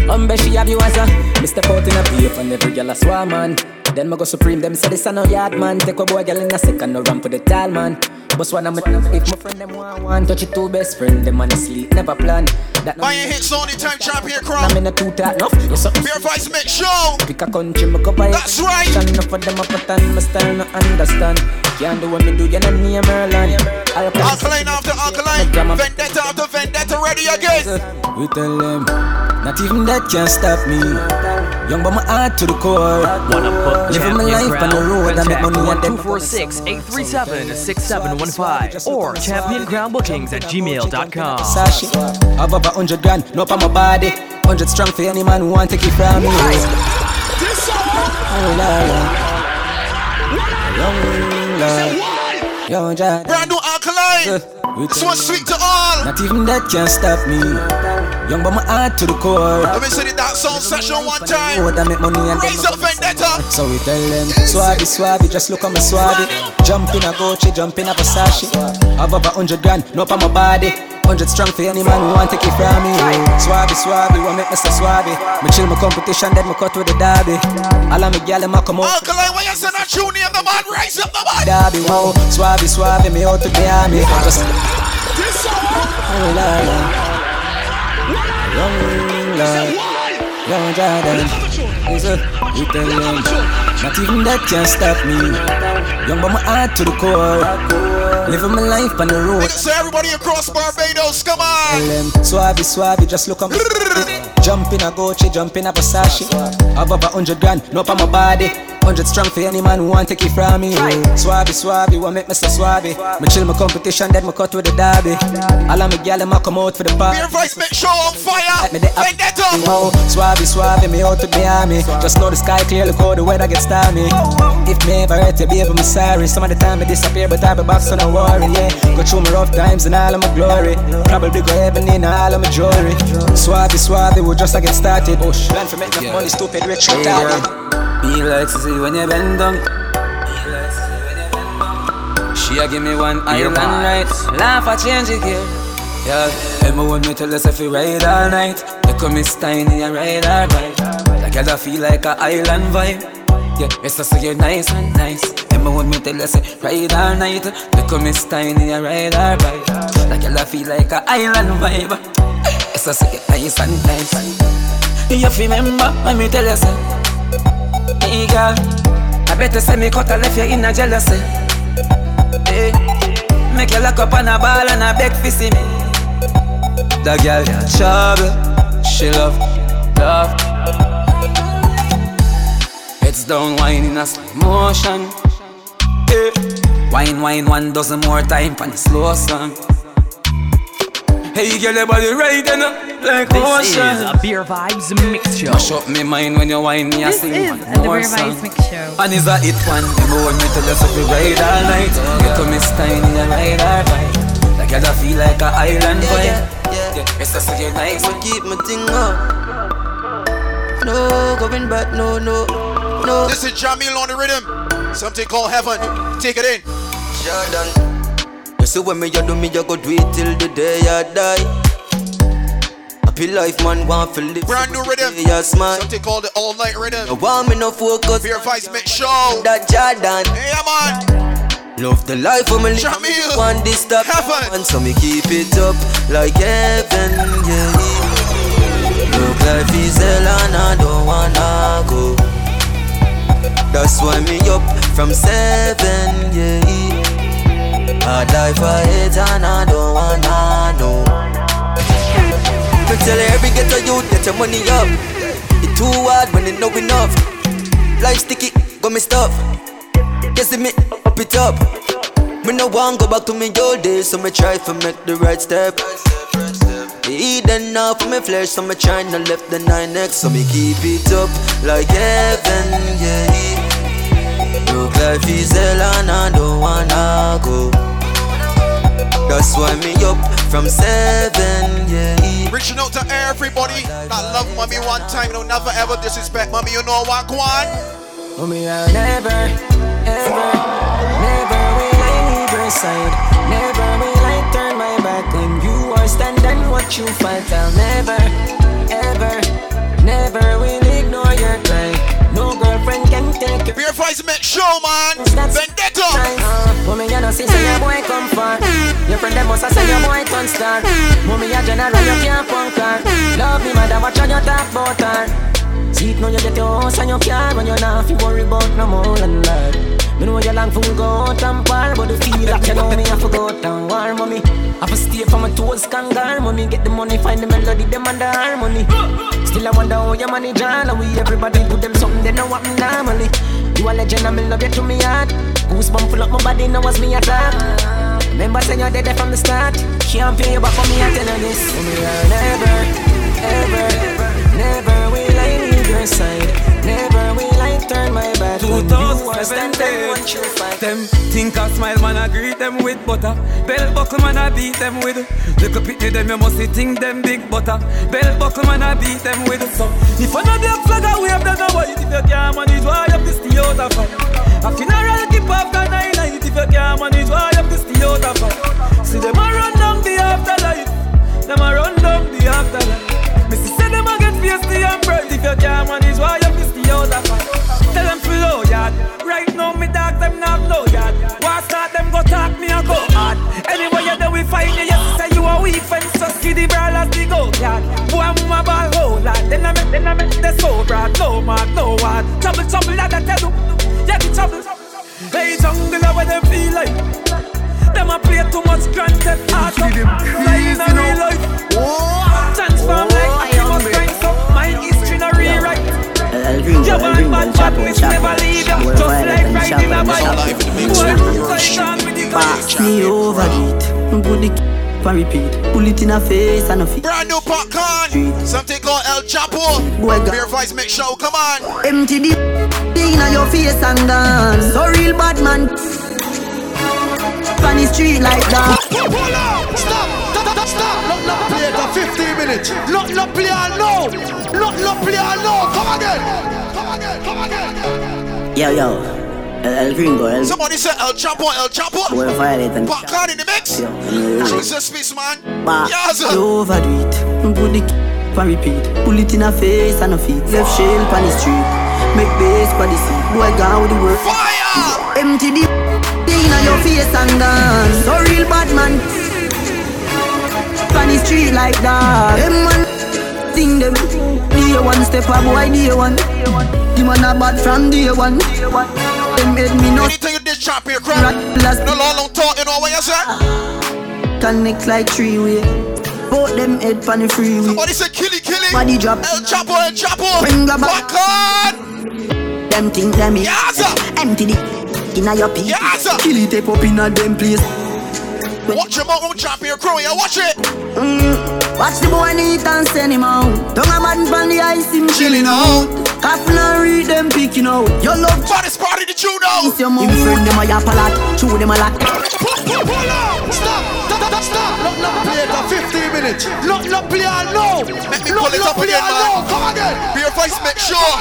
Umbe she have you as a Me step out in a beef and every girl a swarm man Then me go supreme them say this a no yard man Take a boy girl in a second no ramp for the tall man But one of me if my friend them want one Touch it two best friend them on the sleep never plan That Buy your hits only time champion crown. I'm in a two talk no You something Bare Vibes Mix Show. Pick a country me go buy That's right. Enough of them a pattern me style no understand Can't do what me do you no name Merlin Alkaline after alkaline. Vendetta after vendetta, ready again. We tell them, not even that can stop me. Young but my heart to the core. Wanna book Living my Champion life on the Crown? road and make money and then 246-837-6715 or championcrownbookings at gmail.com. Sashi, above a hundred grand, no on my body. Hundred strong for any man who want to take it from me. Oh, Lord. Young Lord. Young Jad. Brand new alkaline. So sweet to all. Not even that can stop me. Young but my heart to the core. Let me say that sound session one time. Road and make money and Raise up vendetta. So we tell them, swabby, swabby, just look at me swabby. Jump in a Gucci, jump in a Versace. Above a hundred grand, no on my body. Hundred strong for any man who want to take it from me. Swabby, swabby, what make me swabby? Me chill my competition, then me cut with the derby. All of me gal, them a come out. Alkaline, why you send a tune name the man? Raise up the man. Derby, wow, swabby, swabby, me out to the army. Just, oh, la, la. Young lad, young Jordan. Is a, we tell not even that can stop me. Young but my heart to the core. Living my life on the road. So everybody across Barbados, come on. Swabby, swabby, just look at me. Jump in a Gucci, jump in a Versace. Above a hundred grand, no on my body. Hundred strong for any man who want take it from me. Swabby, swabby, what make me so swabby? Me chill my competition, then me cut with the derby. All of me gal, them come out for the party. Bare Vibes Mix Show on fire. Me the Vendetta. Oh, swabby, swabby, me out to the army. Just know the sky clear, look how the weather gets stormy. If me ever hurt you, baby, I'm sorry. Some of the time I disappear, but I be back, so no worry, yeah. Go through my rough times and all of my glory. Probably go heaven in all of my jewelry. Swabby, swabby, we just a get started. Oh, plan for make enough money, stupid, rich, retarded. Be like to see when you bend down. She a give me one island right. Laugh, I change it here. Yeah, when me tell us if we ride all night Look at me tiny and ride our bike Like I feel like a island vibe. Yeah, it's just so you're nice and nice. Remember when me tell us ride all night. You come miss tiny and ride our bike Like I feel like a island vibe. It's just so you're nice and nice. You remember when me tell you say Hey girl I better say me cut a left you in a jealousy. Hey Make you lock up on a ball and a beg for see me. That girl got trouble. She love, love. Heads down, wine in a slow motion. Yeah. Wine, wine, one dozen more time for the slow song. Hey, girl, your body right enough like This ocean. is a Bare Vibes Mix Show. Mash up me mind when you wine me, I This sing is one the more Beer song. Vibes Mix Show. And is a hit one. Remember when me tell you so we ride all night. You come Miss Tiny and ride our bike. Like I feel like a island vibe. Yeah, it's just so you're nice. I'ma keep my thing up. No going back, no, no, no. This is Jamil on the rhythm. Something called heaven. Take it in. Jordan. You see when me you do me, you go do it till the day I die. Happy life, man, want to live. Brand new rhythm. Yeah, smart. Something called the all night rhythm. You want me no focus. Bare Vibes Mix Show. That Jordan. Hey, man. Love the life of me live. Jamil. One this stop. And so me keep it up like heaven, yeah. Look life is hell and I don't wanna go. That's why me up from seven, yeah. I die for it and I don't wanna know. Me tell every ghetto youth get your money up. It too hard when it no enough. Life sticky, got me stuff. You see me up it up. Me no want go back to me old days, so me try to make the right step. Eat enough for me flesh, so me try to left the nine next, so me keep it up like heaven, yeah. Look life is hell and I don't wanna go. That's why me up from seven, yeah. Reaching out to everybody that love mommy one time, no never ever disrespect mommy. You know what, go on. Mommy, I'll never, ever, never will I leave your side. Never Watch you fight. I'll never, ever, never will ignore your cry. No girlfriend can take your Bare Vibes Mix Show, man. Vendetta. Uh, mommy, you know, see, say your boy come far. Your friend them must have say your boy turn star. Mommy, a general, you can't punk her. Love me, mother, watch how you talk about her. See it now you get your house and your car When you're not worry about no more than that Me know you long fool go out and par But the feel that you know me go out and war Mommy, I to stay for my toes kangar Mommy, get the money, find the melody, them the harmony. Still I wonder how you manage all And we everybody put them something they know what normally. You a legend and me love you to me heart. Goosebump full up my body, now was me attack. Remember saying you're dead from the start. Can't pay you back for me, I tell you this. I'll never, ever, never will I leave your side. Never. I turn my back. when you are standing, watch you fight. Them think I smile, man, I greet them with butter. Bell buckle, man, I beat them with. Look up at them, you must think them big butter. Bell buckle, man, I beat them with. So if I know the flag, I wave them away. If you can't manage, why you have to stay out of? A funeral keep after nine night. If you can't manage, why you have to stay out of? See them a run down the afterlife. Them a run down the afterlife. See say them a get feisty and bright If you can't manage why you fi stay out of fight. Tell them flow yard. Right now me dog them not blow yard. Why start them go talk me a go hard? Anyway you do we fight you Yes say you a weak fence So see the brawlers the go yard. Boy I'm my ball whole lot. Then I make, then I make the so broad. No mark, no hard. Trouble, trouble that I tell you. Yeah the trouble Hey jungle where them feel like? Them a play too much grand theft auto Fly in real life. Transform Just like riding a bike Boy, side on with the Pass me over it. Put the k- and repeat. Pull it in a face and a feet. Brand new popcorn. Something called El Chapo. Boy, Beer Vice Mix Show. Come on. Empty the in your face and dance. So real bad man. On the street like that. Pull out! Stop! Stop! Stop! Stop! Not not play for 15 minutes. Not not play no. Not not play no. Come again. Come again. Come again. Yo, yo. El Gringo, El Somebody said El Chapo, El Chapo. Boy, violate and Popcorn in the mix. Jesus, space man. Bah, Yes. you overdo it. Put the k- on repeat. Pull it in a face and a feet. Left shell on the street. Make bass for the seat. Boy, gone with the work. Fire! Empty the thing on your face and dance. So real bad man. On the street like that. Them man thing them. Day one step a boy, day one. The man a bad from day one. Them head me no Anything in this champion Last No long, long talk, you know what you say? connect like three way. Both them head on the freeway. Somebody said killy, killy. Body drop. El Chapo, El Chapo. Bring the back. Popcorn. Them think them is Yes. empty the inna your pee. Yes. Kill it tape up inna them place. Watch your mouth, champion crow, yeah, watch it. Mm. Watch the boy need and send him out. Don't a man from the ice him chilling out. Coffin and read them picking out. Your love Baddest party the tune now. is your mouth. Him friend them a yap a lot. Chew them a lot. Stop! Stop! Stop! Stop! Not not play it for 15 minutes. Not not play it no. Let me Not pull it not up play again, it man. no. Come again. Beer voice, make sure.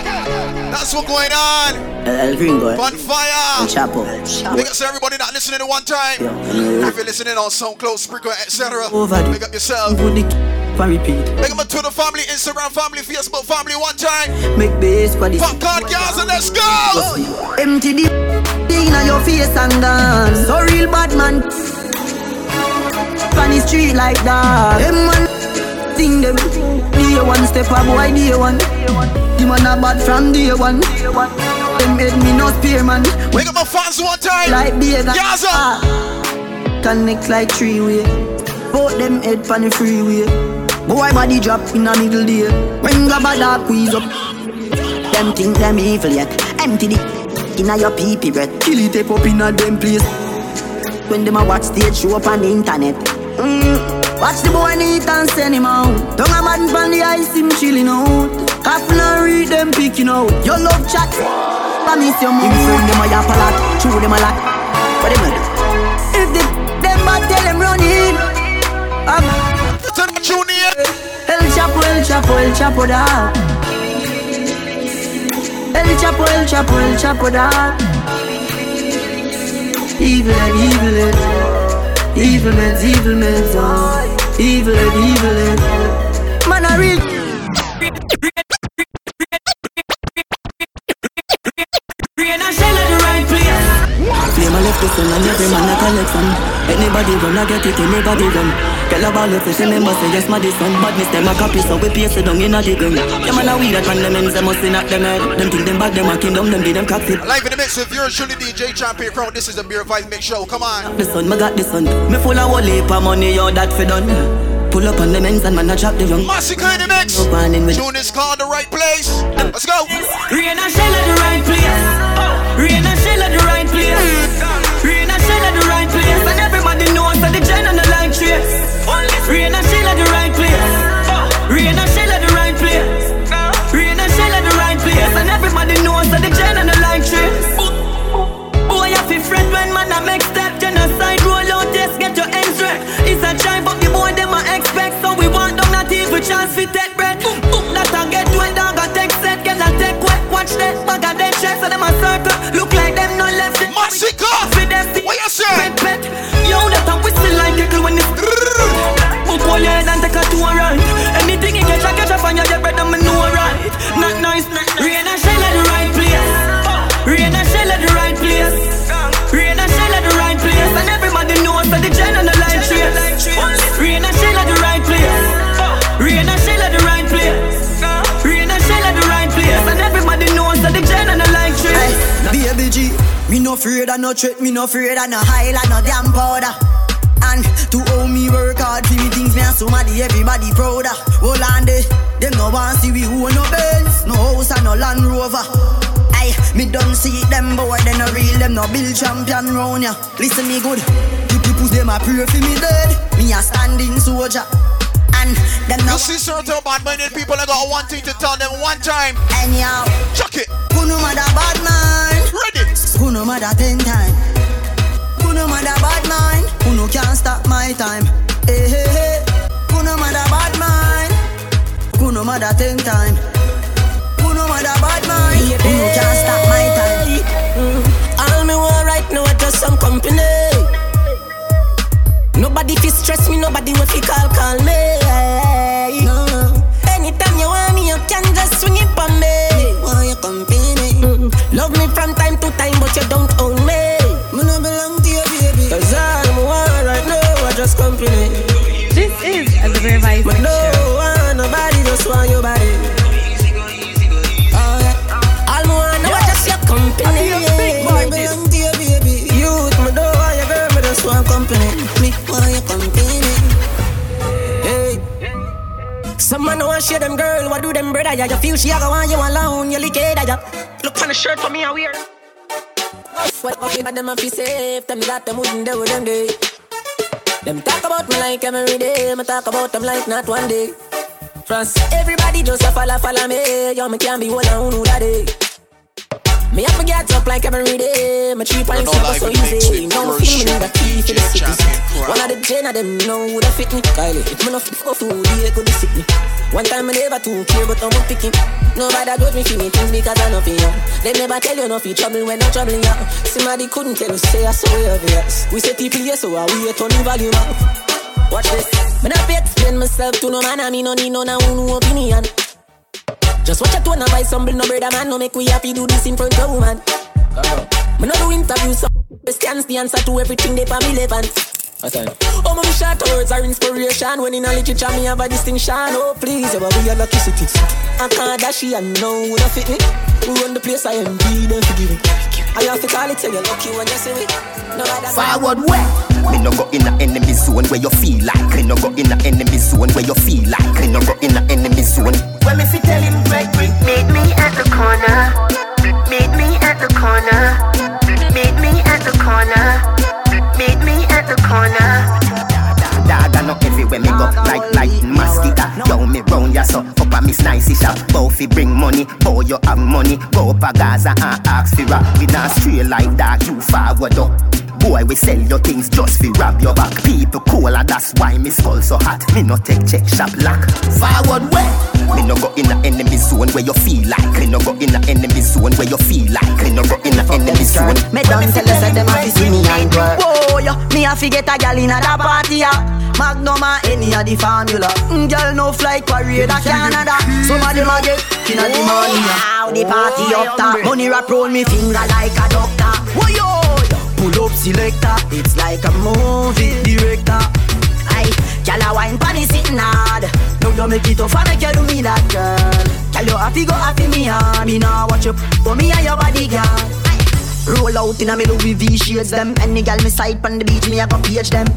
That's what's going on. El Gringo. Bonfire. Chapo. Big up to everybody not listening at one time. If you're listening on SoundCloud, Spreaker, etc. Overdo. Big up yourself. The on repeat. Big up my Twitter family, Instagram family, Facebook family, one time. Make bass for the Popcorn girls and let's go. Empty the thing inna your face and dance. So real bad man. On the street like that. Them man thing them. Day one step a boy, day one. The man a bad from day one. Them head me no spear man. Big up my fans one time. Like Vega. Yaza. Connect like three way. Both them head pan the freeway. Boy body drop in a middle day. Bring a bad dark squeeze up. Them think them evil yet. Empty the inna your pee pee breath. Kill it tape up inna them place. When them a watch stage show up on the internet. Mm. Watch the boy neat and send him out. Don't a man from the ice him chilling out. Coffin and read them picking out. Your love chat. Promise your mom. Him friend them a yap a lot. Chew them a lot. What them a do? If the them bad tell them run in. Um, in. El Chapo, El Chapo, El Chapo da. El Chapo, El Chapo, El Chapo da. Evil and evil and evil men, evil oh. evil and evil and man a real. Flame a left the sun and every man a collect some. Anybody run, I get it, anybody run. Girl a ball if she remember say yes, my this son. Badness them a copy, so we paste it down in a the gun. Them man a weed that man them ends, them must be not them head. Them think them bad, them a kingdom, them give them cocky. Live in the mix with yours truly, DJ Champion Crown. This is the Bare Vibe Mix Show. Come on. The sun, me got the sun. Me full of whole heap of money, yo, that fi done. Pull up on the ends and man a chop the young. Massacre in the mix. No pan in with. Tune is called The Right Place. Let's go. Rain and shell at the right place. Rain and shell at the right place. Watch that bag of dead checks so them a circle look like them no left it. Massacre. For them What you say? pet pet. Yo that a whistle like a when it's all your head and take a tour right. Afraid of no threat, me no afraid of no highlight, no damn powder. And to owe me work hard for me things, me and somebody, everybody proud of. Hold on there, them no want see we own no Benz, no house and no Land Rover. Aye, me don't see them boy, they no real, them no build champion round ya. Listen me good, the people them a pray for me dead, me a standing soldier. And them no You see certain bad-minded people I got one thing to tell them one time. anyhow. Chuck it. Who no matter bad mind? Who no matter ten time? Who no matter bad mind? Who no can't stop my time? Hey hey hey. Who no matter bad mind? Who no matter ten time? Who no matter bad mind? Who no can't stop my time? Mm. All me want right now I just some company. Nobody fi stress me, nobody will fi call call me. No. Anytime you want me, you can just swing it on me. but you don't own me. Me no belong to you, baby. Cause all me want right now, I just company. This is a very Vibe Show. no one, nobody just want your body. Oh, all me want now, just your company. Youth, me don't want your girl, me just want company. Me want your company. Some man want share them girl, what do them brother ya? You feel she a go want you alone, you lick it ya. Look on the shirt for me, I wear. What fuck if them a fi safe? Tell me that them wouldn't do them day. Them talk about me like every day. Me talk about them like not one day. France, everybody just a follow, follow me. Yo, me can't be one on who that day. Me have to get up like every day. My three points super so easy. No feeling that key for the city. One of the gen of them know who that fit me. Kylie, if me not fit for food, they could sick me. One time I never too care, but I'm picking. Nobody got me feeling things because I know for you. They never tell you nothing trouble when I'm troubling you. Somebody couldn't tell you, say I saw you obvious. We say people yes, so I wait on the volume up. Watch this. Me not fi explain myself to no man, I me no need no no opinion. Just watch a tone buy some bill, no brother man. No make we happy do this in front of woman. Me no do interviews, so stands the answer to everything they for me on. Oh, my short words are inspiration. When in a literature, me have a distinction. Oh, please, ever be a lucky city. I can't dash and know who fit me. Who run the place I am, be them forgive me. I have to call it, tell you lucky when you see me. No matter Forward where? Me no go in a enemy zone where you feel like. Me no go in a enemy zone where you feel like. Me no go in a enemy zone. When me fi tell him Gregory, meet me at the corner. Meet me at the corner. Meet me at the corner. Meet me at the corner. Dog, I know everywhere me go Like lightning mosquito Yo, me round ya so Up a miss nice shop Both bring money Boy, you have money Go up a Gaza and ask for rap We not straight like that You forward up we sell your things just fi rob your back. People cool, and that's why me skull so hot. Me no take check shop lock. Forward way. Me no go in a enemy zone where you feel like. Me no go in a enemy zone where you feel like. Me no go in a enemy zone. Me done tell you say them a see me and work. Whoa, yo, me a fi get a gal inna da party ya. Magnum a any a the formula. Mm, Girl no flight parade a Canada. Some of them a get inna the money. How the party up top. Money wrap round me finger like a doctor. Pull up selector. It's like a movie director. Aye, gyal a wine pon sitting hard. Now you make it tough and make you do me that girl. Gyal you happy go happy me hard. Me nah watch you, but me and your body girl. Roll out in a me Louis V shades them Any gal me side pon the beach me a go page them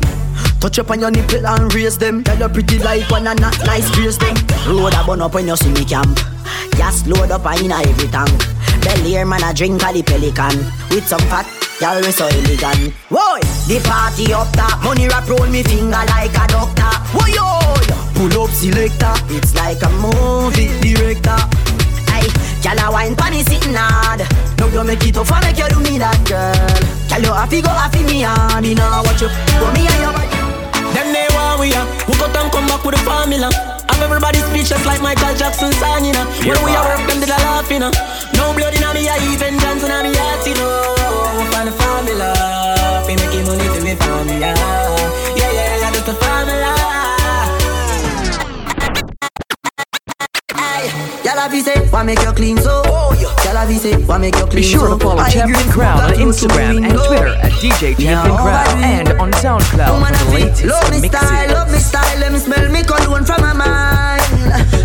Touch up on your nipple and raise them Tell you pretty like one and not nice grace them Road a bun up when you see me camp Gas load up and inna every tank Belly air man a drink a the pelican With some fat Y'all we so elegant Whoa, the party up top Money wrap roll me finger like a doctor Whoa, yo. Pull up selector It's like a movie director Aye, gyal a wine pon the sitting hard. You make it tough and make you do me that girl. Gyal you happy go happy me hard. Me nah watch you, go me and your body. Them they want we are. Who got them come back with the formula? Have everybody speechless like Michael Jackson song, you know. When we are work, them did a laugh, you know. No blood in me, I even dance in me heart, you know. To me formula. Yeah, yeah, yeah, that's the formula. Gyal a fi say, why make you clean so? Gyal a fi say, why make you clean Be sure so? to follow I Champion agree, Crown on Instagram and Twitter at DJ Champion Crown and on SoundCloud for the I latest Love me style, love me style, let me smell me cologne from my mind.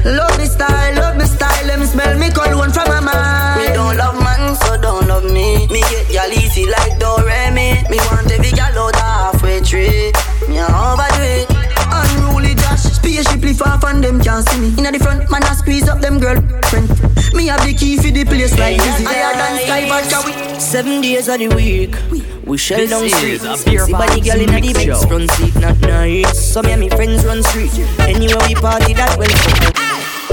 Love me style, love me style, let me smell me cologne from my mind. Me don't love man, so don't love me. Me get y'all easy like Doremi. Me want them can't see me. Inna the front, man I squeeze up them girlfriend. Me have the key for the place like this. Higher than sky, but we Seven days of the week. We shell This down street. See body girl inna the show. front seat not nice. Some of me friends run street. Anywhere we party, that well.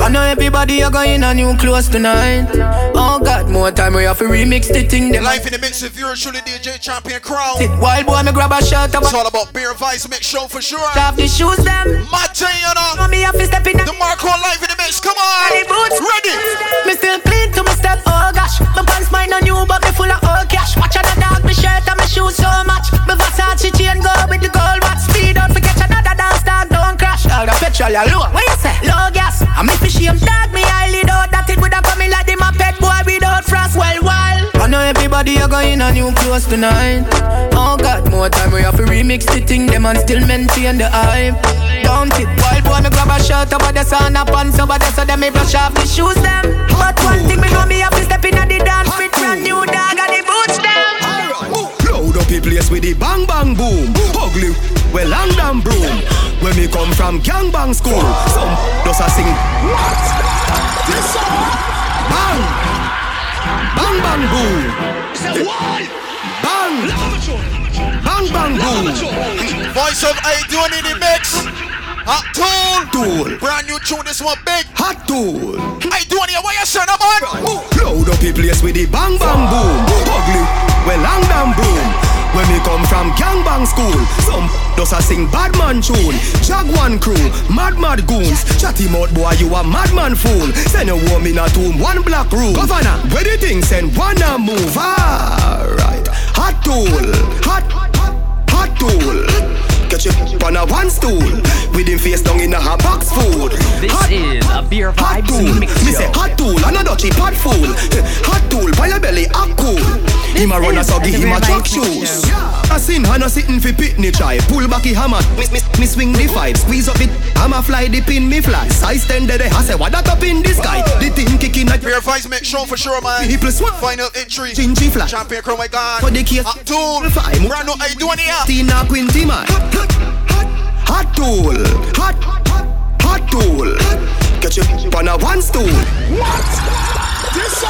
I know everybody are going on new clothes tonight. Oh God, more time we have to remix the thing. Them Life in the mix with yours truly, DJ Champion Crown. Wild boy, me grab a shot. It's all about bare vibes mix show for sure. Off the shoes them. Mate, you know. Me have to step in The Marco life in the mix. Come on. the boots. Ready. Me still clean to my step, oh gosh My pants mine on new but me full of old cash Watch another dog, me shirt and me shoes so much Me Versace chain go with the gold watch Speed out for catch another dance dog, don't crash All the petrol ya low, what you say? Low gas I me fi shame dog, me eyelid out That it woulda coming like the moped boy without frost. Well, well. I know everybody are going on new clothes tonight. Oh God, more time we have to remix the thing Them and still maintain the hype. Don't it, wild boy, me grab a shirt over the sun Up pants over there so them me brush off the shoes them. But one thing me know me have to step in at the dance with brand new dog and the boots them. Load up the place with the bang bang boom. Ugly, well and damn broom. When me come from gangbang school. Some does a sing. What? This Bang! Bang bang boom. Bang! Bang bang boom. Voice of I doing in the mix. Hot tool. Tool. Brand new tune, this one big. Hot tool. I doing here, what you saying, man? Load up the place with the bang bang boom. Ugly, well long damn boom. When me come from gangbang school, some does a sing bad man tune. Jaguan crew, mad mad goons. Chatty mouth boy, you a madman fool. Send a woman in a tomb, one black room. Governor, where the thing send one a move. Alright, hot tool, hot, hot tool. Catch you on a one stool. With him face down in a hot box food. This hot, is a beer hot vibes tool. mix Me say hot tool and a dutchy pot fool. Hot tool by your belly a cool? Him a run a soggy him a chuck shoes. A sin and a sitting fi pitney try. Pull back the hammer Miss miss me swing the five Squeeze up it Hammer fly the pin me fly. Size ten there I say what that up in the sky? The thing kicking at Pure Vibes make show for sure, man. He plus one Final entry. Gingy fly. Champion Crown, my God. For the case Hot tool. Five. Brand new, I doing here. Tina Quinty man Hot hot tool. Hot Hot tool. Catch you on a one stool. What? This